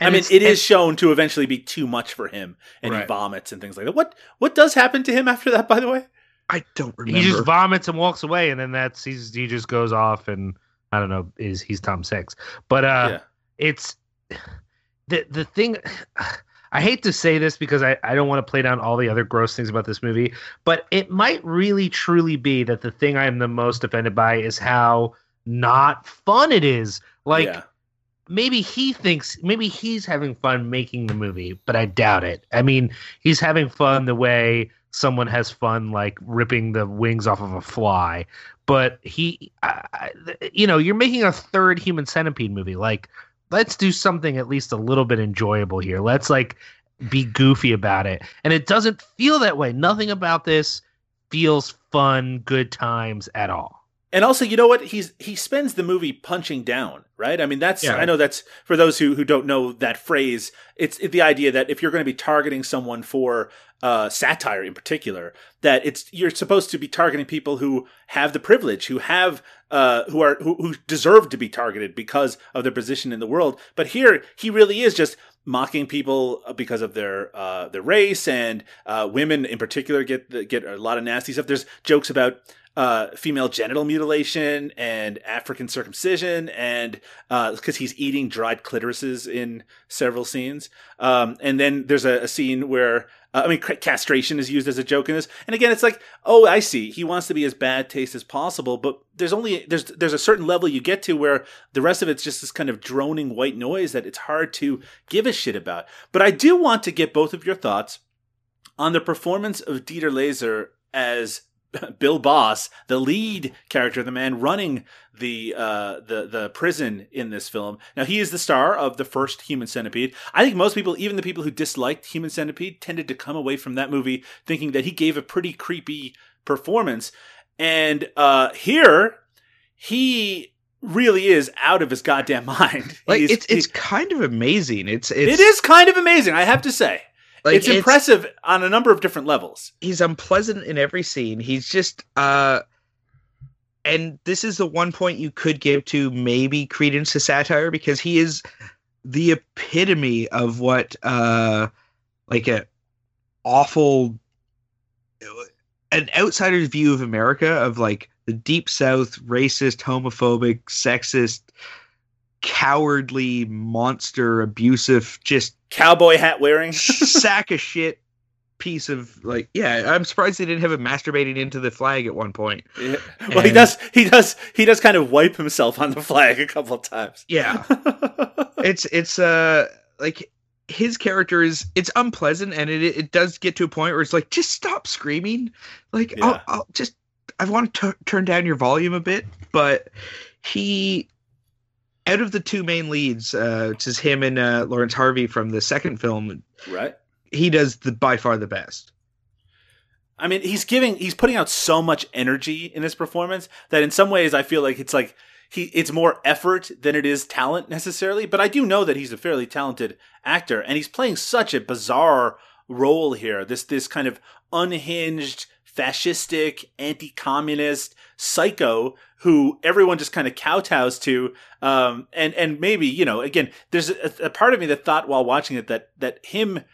I mean it's- it is and- shown to eventually be too much for him and he vomits and things like that what what does happen to him after that by the way I don't remember. he just vomits and walks away, and then that's he's he just goes off, and I don't know, is he's Tom Six, but uh, yeah it's the the thing. I hate to say this because I, I don't want to play down all the other gross things about this movie, but it might really truly be that the thing I am the most offended by is how not fun it is. Like yeah maybe he thinks maybe he's having fun making the movie, but I doubt it. I mean, he's having fun the way someone has fun like ripping the wings off of a fly, but he, you know, you're making a third Human Centipede movie. Like, let's do something at least a little bit enjoyable here. Let's like be goofy about it, and it doesn't feel that way. Nothing about this feels fun, good times at all. And also, you know what? He's he spends the movie punching down, right? I mean, that's Yeah. I know that's for those who who don't know that phrase. It's the idea that if you're going to be targeting someone for uh, satire in particular, that it's you're supposed to be targeting people who have the privilege, who have uh, who are who, who deserve to be targeted because of their position in the world. But here, he really is just mocking people because of their uh, their race and uh, women in particular get get a lot of nasty stuff. There's jokes about uh, female genital mutilation and African circumcision, and because he's eating dried clitorises in several scenes. Um, and then there's a, a scene where uh, I mean castration is used as a joke in this. And again, it's like, oh, I see. He wants to be as bad taste as possible, but there's only there's there's a certain level you get to where the rest of it's just this kind of droning white noise that it's hard to give a shit about. But I do want to get both of your thoughts on the performance of Dieter Laser as Bill Boss, the lead character, the man running the uh, the the prison in this film. Now he is the star of the first Human Centipede. I think most people, even the people who disliked Human Centipede, tended to come away from that movie thinking that he gave a pretty creepy performance. And uh, here, he really is out of his goddamn mind. like He's- it's it's he- kind of amazing. It's it's it is kind of amazing, I have to say. Like, it's impressive on a number of different levels. he's unpleasant in every scene. He's just uh and this is the one point you could give to maybe credence to satire because he is the epitome of what uh like a awful an outsider's view of America of like the deep south racist homophobic sexist cowardly monster abusive just Cowboy hat wearing. sack of shit piece of like yeah i'm surprised they didn't have him masturbating into the flag at one point Yeah. Well, he does. He does. He does kind of wipe himself on the flag a couple of times. yeah it's it's uh like his character is it's unpleasant and it it does get to a point where it's like just stop screaming like Yeah. I'll, I'll just i want to turn down your volume a bit but he out of the two main leads, uh, which is him and uh, Laurence Harvey from the second film, right? he does the by far the best. I mean, he's giving, he's putting out so much energy in his performance that in some ways I feel like it's like he, it's more effort than it is talent necessarily. But I do know that he's a fairly talented actor, and he's playing such a bizarre role here. This this kind of unhinged, fascistic, anti-communist psycho who everyone just kind of kowtows to. Um, and and maybe you know, again, there's a, a part of me that thought while watching it that that him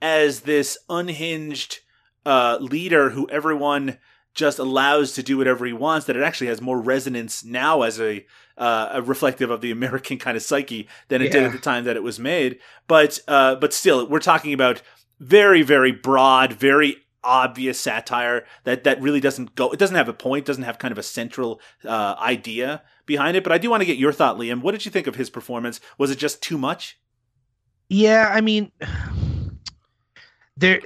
as this unhinged uh, leader who everyone just allows to do whatever he wants that it actually has more resonance now as a, uh, a reflective of the American kind of psyche than it did at the time that it was made. But uh, but still, we're talking about very very broad, very obvious satire that that really doesn't go. It doesn't have a point. Doesn't have kind of a central uh, idea behind it. But I do want to get your thought, Liam. What did you think of his performance? Was it just too much? Yeah, I mean, there.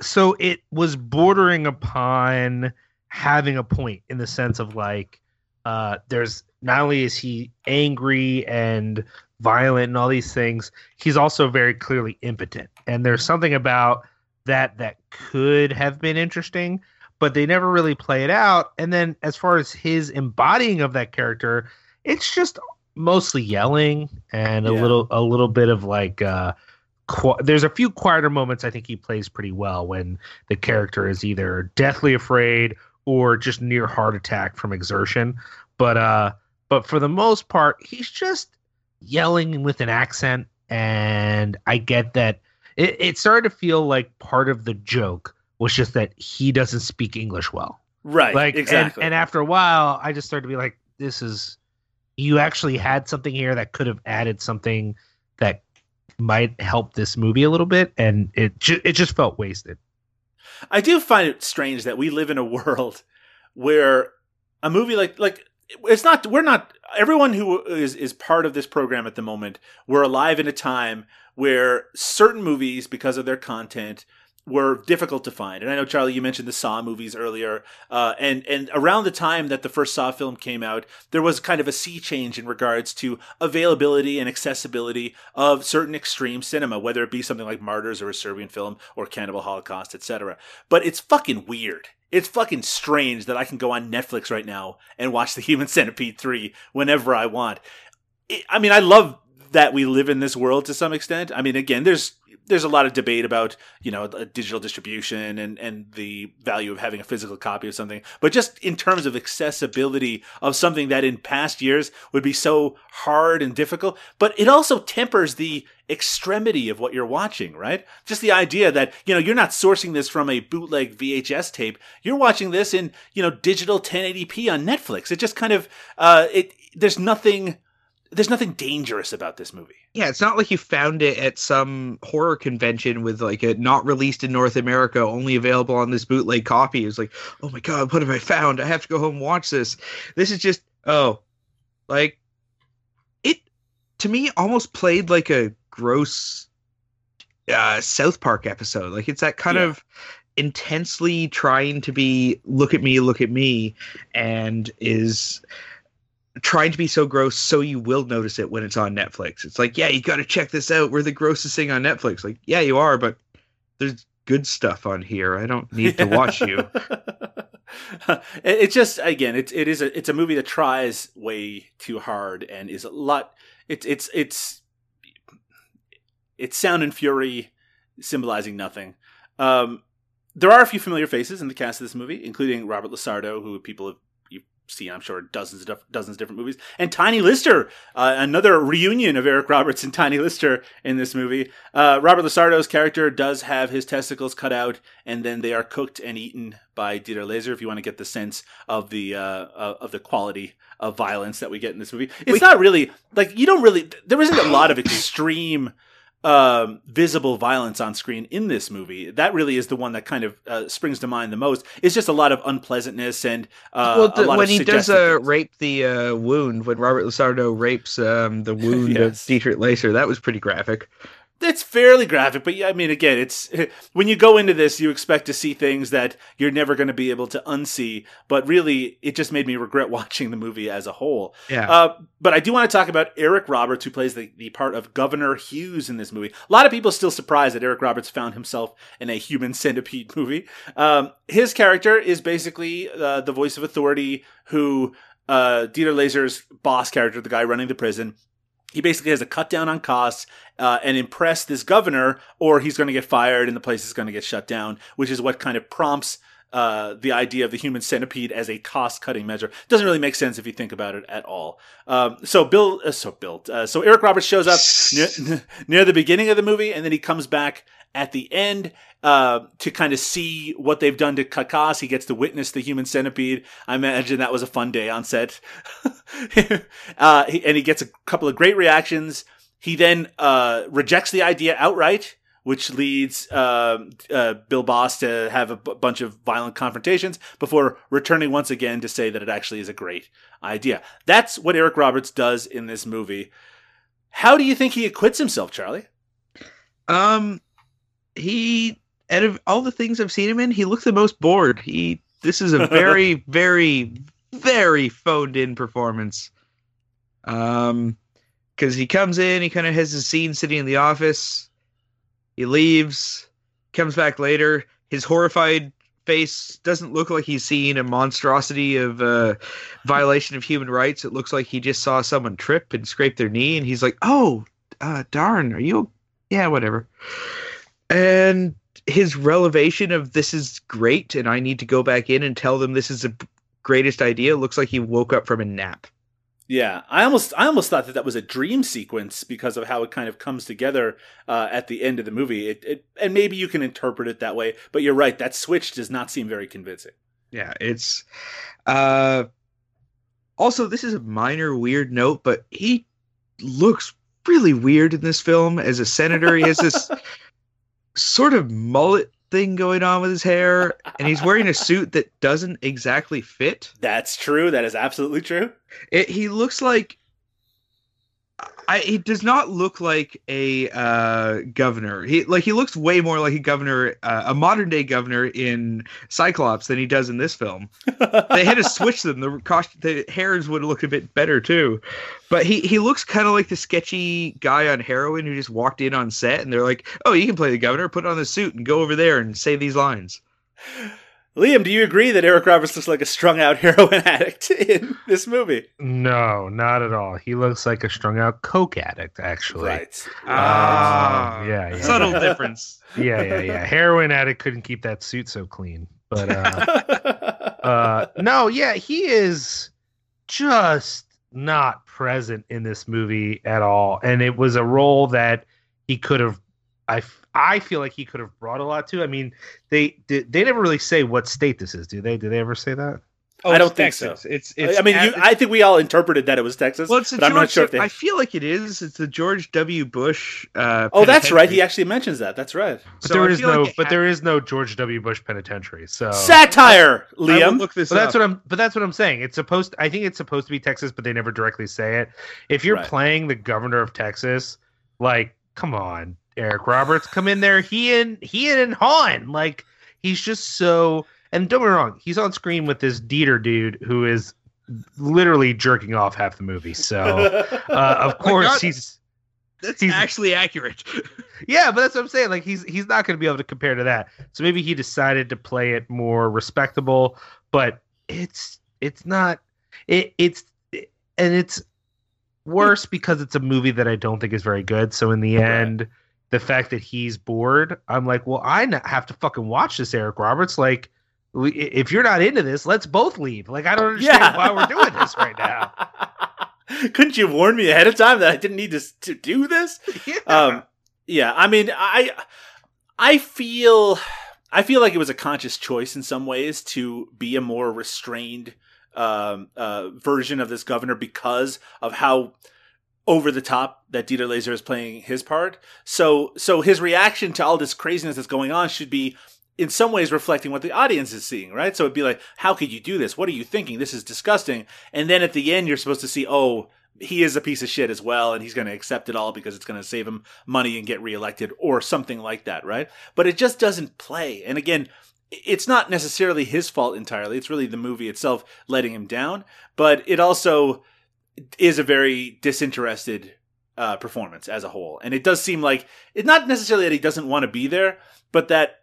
So it was bordering upon having a point in the sense of like, uh, there's not only is he angry and violent and all these things, he's also very clearly impotent. And there's something about that that could have been interesting, but they never really play it out. And then as far as his embodying of that character, it's just mostly yelling and a Yeah. little a little bit of like uh qu- there's a few quieter moments I think he plays pretty well when the character is either deathly afraid or just near heart attack from exertion. But uh but for the most part, he's just yelling with an accent and I get that it, it started to feel like part of the joke was just that he doesn't speak English well Right. like and- exactly. and, after a while i just started to be like this is you actually had something here that could have added something that might help this movie a little bit and it ju- it just felt wasted I do find it strange that we live in a world where a movie like like it's not we're not everyone who is is part of this program at the moment we're alive in a time where certain movies because of their content were difficult to find and i know charlie you mentioned the saw movies earlier uh, and and around the time that the first saw film came out there was kind of a sea change in regards to availability and accessibility of certain extreme cinema whether it be something like martyrs or a serbian film or cannibal holocaust etc but it's fucking weird. It's fucking strange that I can go on Netflix right now and watch The Human Centipede 3 whenever I want. It- I mean, I love that we live in this world to some extent. I mean, again, there's there's a lot of debate about you know digital distribution and and the value of having a physical copy of something, but just in terms of accessibility of something that in past years would be so hard and difficult, but it also tempers the extremity of what you're watching, right? Just the idea that, you know, you're not sourcing this from a bootleg VHS tape. You're watching this in, you know, digital 1080p on Netflix. It just kind of uh it there's nothing there's nothing dangerous about this movie. Yeah, it's not like you found it at some horror convention with like it not released in North America, only available on this bootleg copy. It's like, oh my god, what have I found? I have to go home and watch this. This is just oh, like it to me almost played like a gross uh, South Park episode. Like it's that kind Yeah. of intensely trying to be look at me, look at me, and is trying to be so gross so you will notice it when it's on Netflix. It's like, yeah, you got to check this out. We're the grossest thing on Netflix. Like, yeah, you are, but there's good stuff on here. I don't need to watch you. it, it just again, it it is a it's a movie that tries way too hard and is a lot. It's it's it's it's sound and fury symbolizing nothing. Um, there are a few familiar faces in the cast of this movie, including Robert LaSardo, who people have you've seen, I'm sure, dozens of dozens of different movies, and Tiny Lister, uh, another reunion of Eric Roberts and Tiny Lister in this movie. Uh, Robert LaSardo's character does have his testicles cut out, and then they are cooked and eaten by Dieter Laser. If you want to get the sense of the uh, uh, of the quality of violence that we get in this movie, it's Wait. not really like you don't really. There isn't a lot of extreme um, visible violence on screen in this movie. That really is the one that kind of uh, springs to mind the most. It's just a lot of unpleasantness and uh, well, the, when he does uh, rape the uh, wound, when Robert LaSardo rapes um, the wound Yes. of Dietrich Laser, that was pretty graphic. It's fairly graphic, but yeah, I mean, again, it's when you go into this, you expect to see things that you're never going to be able to unsee. But really, it just made me regret watching the movie as a whole. Yeah. Uh, but I do want to talk about Eric Roberts, who plays the, the part of Governor Hughes in this movie. A lot of people still surprised that Eric Roberts found himself in a human centipede movie. Um, his character is basically uh, the voice of authority who uh, Dieter Laser's boss character, the guy running the prison, he basically has to cut down on costs uh, and impress this governor, or he's going to get fired and the place is going to get shut down, which is what kind of prompts uh, the idea of the human centipede as a cost cutting measure. Doesn't really make sense if you think about it at all. Um, so Bill, uh, so Bill, uh, so Eric Roberts shows up near, near the beginning of the movie, and then he comes back at the end uh, to kind of see what they've done to costs. He gets to witness the human centipede. I imagine that was a fun day on set. uh, he, and he gets a couple of great reactions. He then uh, rejects the idea outright, which leads uh, uh, Bill Boss to have a b- bunch of violent confrontations before returning once again to say that it actually is a great idea. That's what Eric Roberts does in this movie. How do you think he acquits himself, Charlie? Um, he out of all the things I've seen him in, he looks the most bored. He this is a very, very, very phoned in performance. Um, because he comes in, he kind of has his scene sitting in the office. He leaves, comes back later. His horrified face doesn't look like he's seen a monstrosity of uh, violation of human rights. It looks like he just saw someone trip and scrape their knee, and he's like, "Oh, uh, darn, are you? Yeah, whatever." And his revelation of this is great, and I need to go back in and tell them this is the greatest idea. Looks like he woke up from a nap. Yeah, I almost I almost thought that that was a dream sequence because of how it kind of comes together uh, at the end of the movie. It, it and maybe you can interpret it that way, but you're right. That switch does not seem very convincing. Yeah, it's uh also this is a minor weird note, but he looks really weird in this film as a senator. He has this sort of mullet thing going on with his hair, and he's wearing a suit that doesn't exactly fit. That's true. That is absolutely true. It, he looks like I, he does not look like a uh, governor. He like he looks way more like a governor, uh, a modern day governor in Cyclops than he does in this film. they had to switch them. The cost, the hairs would look a bit better too, but he he looks kind of like the sketchy guy on heroin who just walked in on set, and they're like, "Oh, you can play the governor. Put on the suit and go over there and say these lines." Liam, do you agree that Eric Roberts looks like a strung out heroin addict in this movie? No, not at all. He looks like a strung out coke addict, actually. Right. Ah, yeah, yeah. subtle difference. Yeah, yeah, yeah. Heroin addict couldn't keep that suit so clean. But uh, uh, no, yeah, he is just not present in this movie at all, and it was a role that he could have. I I feel like he could have brought a lot to. I mean, they they, they never really say what state this is, do they? Do they ever say that? Oh, I don't think Texas. so. It's, it's I mean, at- you, I think we all interpreted that it was Texas, Well, it's the but I'm not sure if they. I feel like it is. It's the George W. Bush. Uh, oh, that's right. He actually mentions that. That's right. But So there I is no, like but ha- there is no George W. Bush penitentiary. So Satire, Liam. look this But that's what I'm. But that's what I'm saying. It's supposed. I think it's supposed to be Texas, but they never directly say it. If you're Right. playing the governor of Texas, like, come on, Eric Roberts, come in there. He and he and Han, like, he's just so. And don't get me wrong, he's on screen with this Dieter dude who is literally jerking off half the movie. So, uh, of course, God. he's That's he's- actually accurate. yeah, but that's what I'm saying. Like he's he's not going to be able to compare to that. So maybe he decided to play it more respectable, but it's it's not it it's it, and it's worse because it's a movie that I don't think is very good. So in the Right. end, the fact that he's bored, I'm like, well, I have to fucking watch this, Eric Roberts. Like, we- if you're not into this, let's both leave. Like, I don't understand yeah. why we're doing this right now. Couldn't you warn me ahead of time that I didn't need to to do this? Yeah. Um, yeah, I mean, I I feel I feel like it was a conscious choice in some ways to be a more restrained um, uh, version of this governor because of how over the top that Dieter Laser is playing his part. So so his reaction to all this craziness that's going on should be in some ways reflecting what the audience is seeing, right? So it'd be like, how could you do this? What are you thinking? This is disgusting. And then at the end, you're supposed to see, oh, he is a piece of shit as well, and he's going to accept it all because it's going to save him money and get reelected or something like that, right? But it just doesn't play. And again, it's not necessarily his fault entirely. It's really the movie itself letting him down, but it also is a very disinterested uh, performance as a whole. And it does seem like it's not necessarily that he doesn't want to be there, but that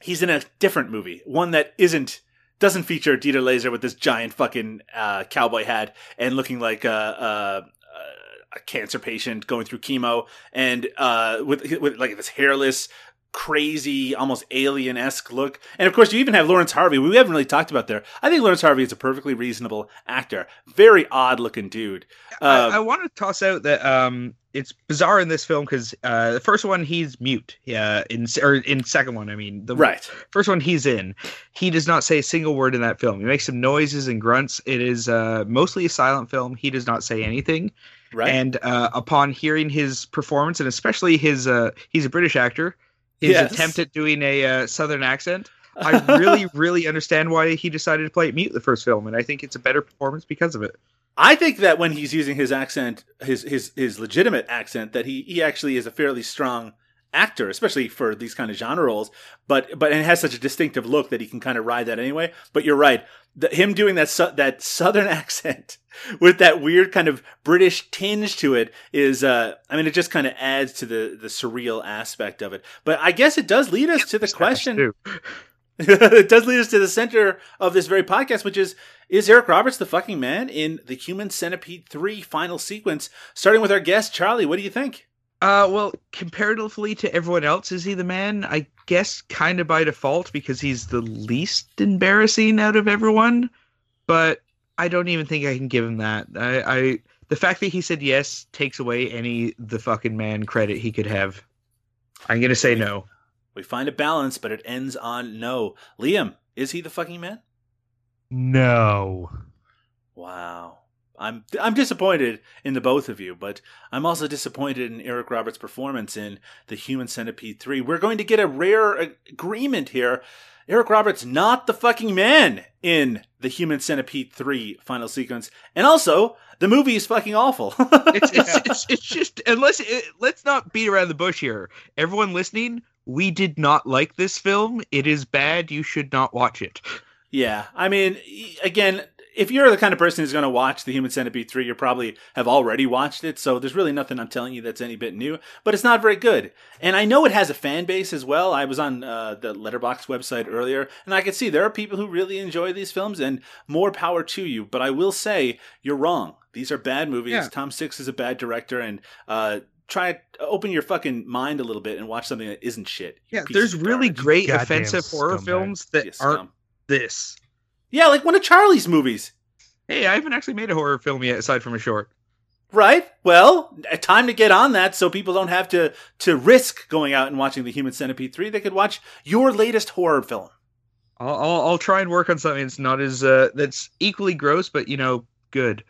he's in a different movie, one that isn't doesn't feature Dieter Laser with this giant fucking uh, cowboy hat and looking like a, a, a cancer patient going through chemo, and uh, with with like this hairless crazy, almost alien esque look. And of course, you even have Laurence Harvey. We haven't really talked about there. I think Laurence Harvey is a perfectly reasonable actor. Very odd looking dude. Uh, I, I want to toss out that um, it's bizarre in this film because uh, the first one he's mute. Yeah, in or in second one, I mean, the right. first one he's in, he does not say a single word in that film. He makes some noises and grunts. It is uh, mostly a silent film. He does not say anything. Right. And uh, upon hearing his performance, and especially his, uh, he's a British actor, his Yes. attempt at doing a uh, southern accent, I really, really understand why he decided to play it mute the first film, and I think it's a better performance because of it. I think that when he's using his accent, his his his legitimate accent, that he he actually is a fairly strong actor, especially for these kind of genre roles. But but and it has such a distinctive look that he can kind of ride that anyway. But you're right, the, him doing that su- that southern accent with that weird kind of British tinge to it is, uh, I mean, it just kind of adds to the the surreal aspect of it. But I guess it does lead us to the question. It does lead us to the center of this very podcast, which is is Eric Roberts the fucking man in the Human Centipede 3 final sequence? Starting with our guest, Charlie, what do you think? Uh, well, comparatively to everyone else, is he the man? I guess kind of by default because he's the least embarrassing out of everyone. But I don't even think I can give him that. I, I the fact that he said yes takes away any the fucking man credit he could have. I'm gonna say no. We find a balance, but it ends on no. Liam, is he the fucking man? No. Wow. I'm I'm disappointed in the both of you, but I'm also disappointed in Eric Roberts' performance in The Human Centipede 3. We're going to get a rare agreement here. Eric Roberts not the fucking man in The Human Centipede 3 final sequence. And also, the movie is fucking awful. It's it's, it's, it's just unless it, let's not beat around the bush here. Everyone listening, we did not like this film. It is bad. You should not watch it. Yeah, I mean, again, if you're the kind of person who's going to watch The Human Centipede 3, you probably have already watched it, so there's really nothing I'm telling you that's any bit new, but it's not very good. And I know it has a fan base as well. I was on uh, the Letterboxd website earlier, and I could see there are people who really enjoy these films, and more power to you, but I will say, you're wrong. These are bad movies. Yeah. Tom Six is a bad director, and uh, try open your fucking mind a little bit and watch something that isn't shit. Yeah, there's really garbage. great Goddamn offensive horror scumbag. films that You aren't scum. this. Yeah, like one of Charlie's movies. Hey, I haven't actually made a horror film yet, aside from a short. Right. Well, a time to get on that so people don't have to to risk going out and watching The Human Centipede 3. They could watch your latest horror film. I'll, I'll I'll try and work on something that's not as uh that's equally gross, but you know, good.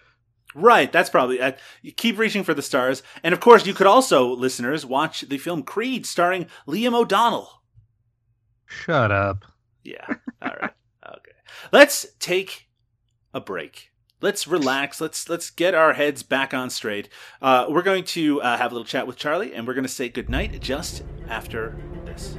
Right, that's probably uh, you keep reaching for the stars. And of course, you could also listeners watch the film Creed starring Liam O'Donnell. Shut up. Yeah. All right. Let's take a break. Let's relax. Let's let's get our heads back on straight. Uh, we're going to uh, have a little chat with Charlie, and we're going to say goodnight just after this.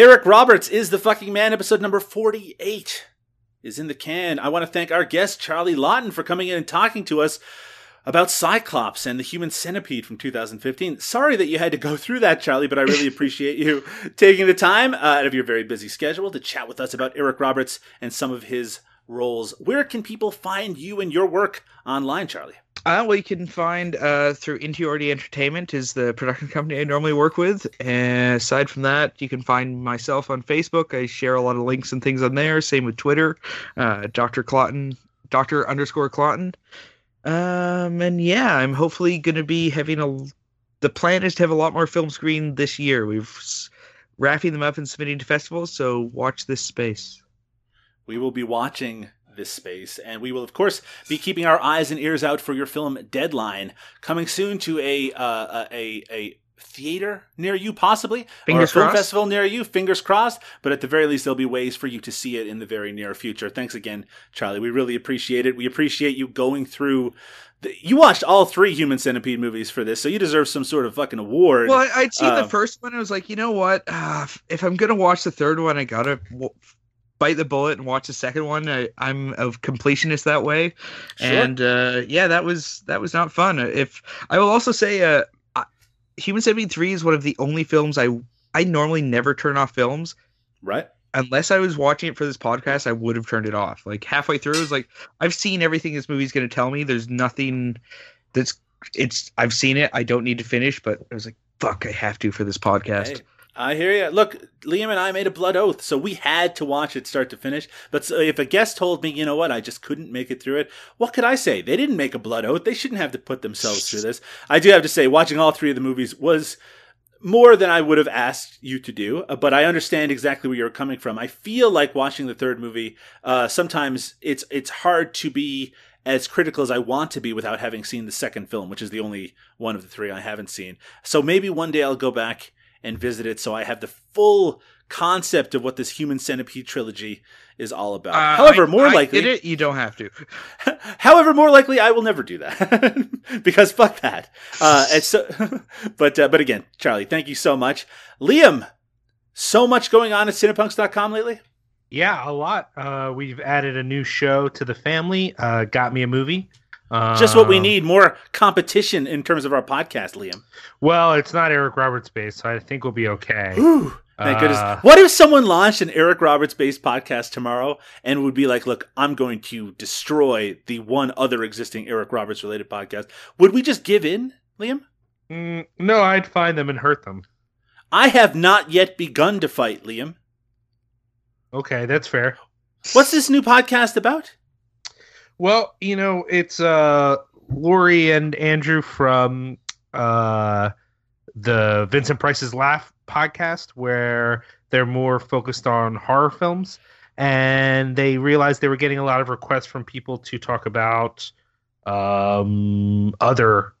Eric Roberts is the fucking man, episode number 48. is in the can. I want to thank our guest, Charlie Lawton, for coming in and talking to us about Cyclops and the Human Centipede from 2015. Sorry that you had to go through that, Charlie, but I really appreciate you taking the time uh, out of your very busy schedule to chat with us about Eric Roberts and some of his roles. Where can people find you and your work online, Charlie? Uh, well, you can find uh, through Interiority Entertainment is the production company I normally work with. And aside from that, you can find myself on Facebook. I share a lot of links and things on there. Same with Twitter, uh, Dr. Clotton, Dr. underscore Clotton. Um, and yeah, I'm hopefully going to be having a. The plan is to have a lot more film screen this year. We've wrapping them up and submitting to festivals, so watch this space. We will be watching this space, and we will, of course, be keeping our eyes and ears out for your film Deadline, coming soon to a uh, a a theater near you, possibly, or a film crossed. festival near you. Fingers crossed. But at the very least, there'll be ways for you to see it in the very near future. Thanks again, Charlie. We really appreciate it. We appreciate you going through. The, you watched all three Human Centipede movies for this, so you deserve some sort of fucking award. Well, I, I'd seen Uh, the first one. I was like, you know what? Uh, if I'm gonna watch the third one, I gotta bite the bullet and watch the second one. I, I'm a completionist that way, Sure. and uh, yeah, that was that was not fun. If I will also say, uh, I- Human Centipede Three is one of the only films I I normally never turn off films right? unless I was watching it for this podcast. I would have turned it off. Like halfway through, I was like, I've seen everything this movie's gonna tell me. There's nothing that's it's I've seen it. I don't need to finish, but I was like, fuck, I have to for this podcast. Hey, I hear you. Look, Liam and I made a blood oath, so we had to watch it start to finish. But if a guest told me, you know what, I just couldn't make it through it, what could I say? They didn't make a blood oath. They shouldn't have to put themselves through this. I do have to say, watching all three of the movies was more than I would have asked you to do, uh, but I understand exactly where you're coming from. I feel like watching the third movie, uh, sometimes it's it's hard to be as critical as I want to be without having seen the second film, which is the only one of the three I haven't seen. So maybe one day I'll go back and visit it so I have the full concept of what this human centipede trilogy is all about. Uh, however, I- more I likely it. You don't have to. However, more likely, I will never do that because fuck that. Uh, and so, but uh, but again, Charlie, thank you so much, Liam. So much going on at Cinepunks.com lately. Yeah, a lot. Uh, we've added a new show to the family. Uh, got me a movie. Just what we need: more competition in terms of our podcast, Liam. Well, it's not Eric Roberts based, so I think we'll be okay. Whew, thank Uh, goodness. What if someone launched an Eric Roberts based podcast tomorrow and would be like, "Look, I'm going to destroy the one other existing Eric Roberts related podcast." Would we just give in, Liam? Mm, no, I'd find them and hurt them. I have not yet begun to fight, Liam. Okay, that's fair. What's this new podcast about? Well, you know, it's uh Lori and Andrew from uh the Vincent Price's Laugh podcast where they're more focused on horror films and they realized they were getting a lot of requests from people to talk about um other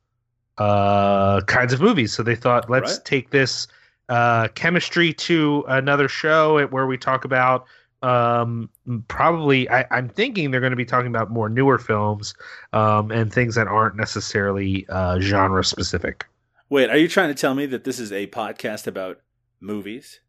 uh kinds of movies. So they thought let's Right. take this uh chemistry to another show where we talk about um probably I, i'm thinking they're going to be talking about more newer films um and things that aren't necessarily uh genre specific Wait, are you trying to tell me that this is a podcast about movies?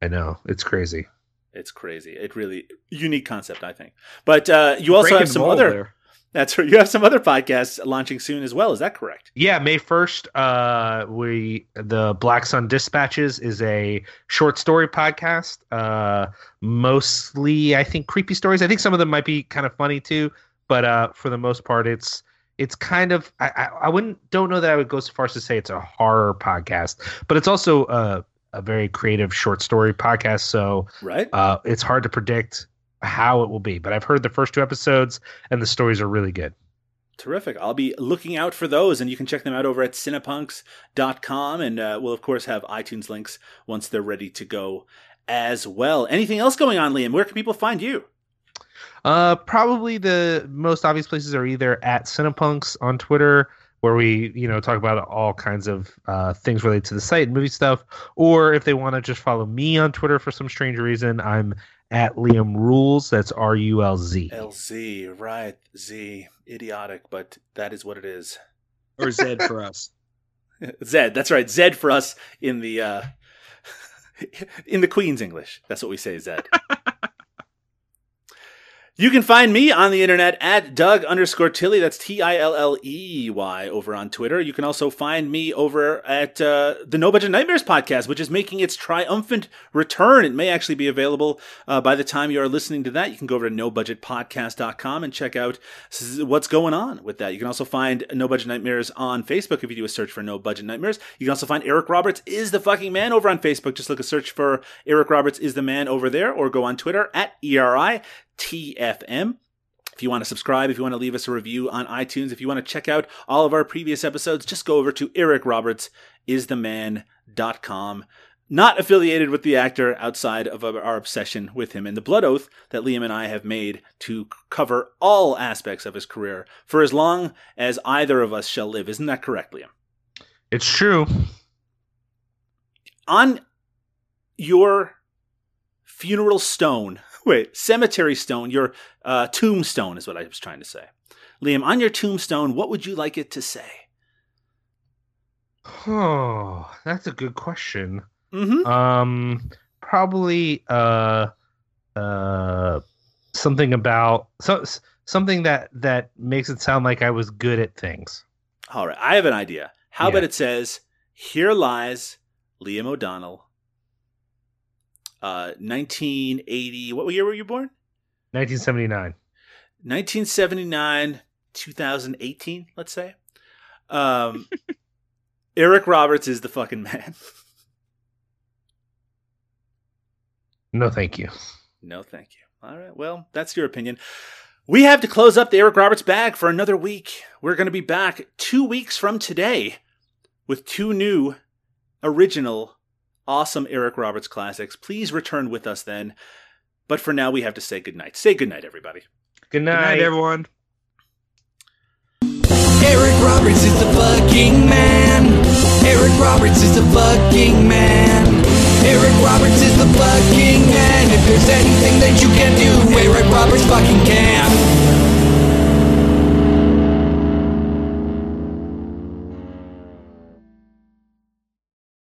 i know it's crazy It's crazy. It really unique concept, I think. But uh, you also Breaking have some other. there. That's right. You have some other podcasts launching soon as well. Is that correct? yeah may 1st uh we the black sun dispatches is a short story podcast uh mostly i think creepy stories i think some of them might be kind of funny too but uh for the most part it's it's kind of I, I I wouldn't don't know that I would go so far as to say it's a horror podcast, but it's also a, a very creative short story podcast. So Right. uh, it's hard to predict how it will be. But I've heard the first two episodes, and the stories are really good. Terrific. I'll be looking out for those, and you can check them out over at cinepunks.com. And uh, we'll, of course, have iTunes links once they're ready to go as well. Anything else going on, Liam? Where can people find you? Uh, probably the most obvious places are either at Cinepunks on Twitter, where we you know talk about all kinds of uh, things related to the site and movie stuff, or if they want to just follow me on Twitter for some strange reason, I'm at Liam Rulz. That's R U L Z. L Z, right. Z. Idiotic, but that is what it is. Or Z for us. Zed. That's right. Zed for us in the uh, in the Queen's English. That's what we say, Zed. You can find me on the internet at Doug underscore Tilley. That's T I L L E Y over on Twitter. You can also find me over at uh, the No Budget Nightmares podcast, which is making its triumphant return. It may actually be available uh, by the time you are listening to that. You can go over to nobudgetpodcast.com and check out what's going on with that. You can also find No Budget Nightmares on Facebook if you do a search for No Budget Nightmares. You can also find Eric Roberts is the fucking man over on Facebook. Just look a search for Eric Roberts is the man over there or go on Twitter at ERI. TFM. If you want to subscribe, if you want to leave us a review on iTunes, if you want to check out all of our previous episodes, just go over to ericrobertsistheman.com. Not affiliated with the actor outside of our obsession with him and the blood oath that Liam and I have made to cover all aspects of his career for as long as either of us shall live. Isn't that correct, Liam? It's true. On your funeral stone, wait, cemetery stone, your uh, tombstone is what I was trying to say. Liam, on your tombstone, what would you like it to say? Oh, that's a good question. Mm-hmm. Um, probably uh, uh, something about so something that that makes it sound like I was good at things. All right, I have an idea. How Yeah. about it says, "Here lies Liam O'Donnell, uh, 1980. What year were you born? 1979. 1979, 2018. Let's say. Um, Eric Roberts is the fucking man. No, thank you. No, thank you. All right. Well, that's your opinion. We have to close up the Eric Roberts bag for another week. We're going to be back two weeks from today with two new, original, awesome Eric Roberts classics. Please return with us then. But for now, we have to say goodnight. Say goodnight, everybody. Good Good night. night, everyone. Eric Roberts is the fucking man. Eric Roberts is the fucking man. Eric Roberts is the fucking man. If there's anything that you can do, Eric Roberts fucking can.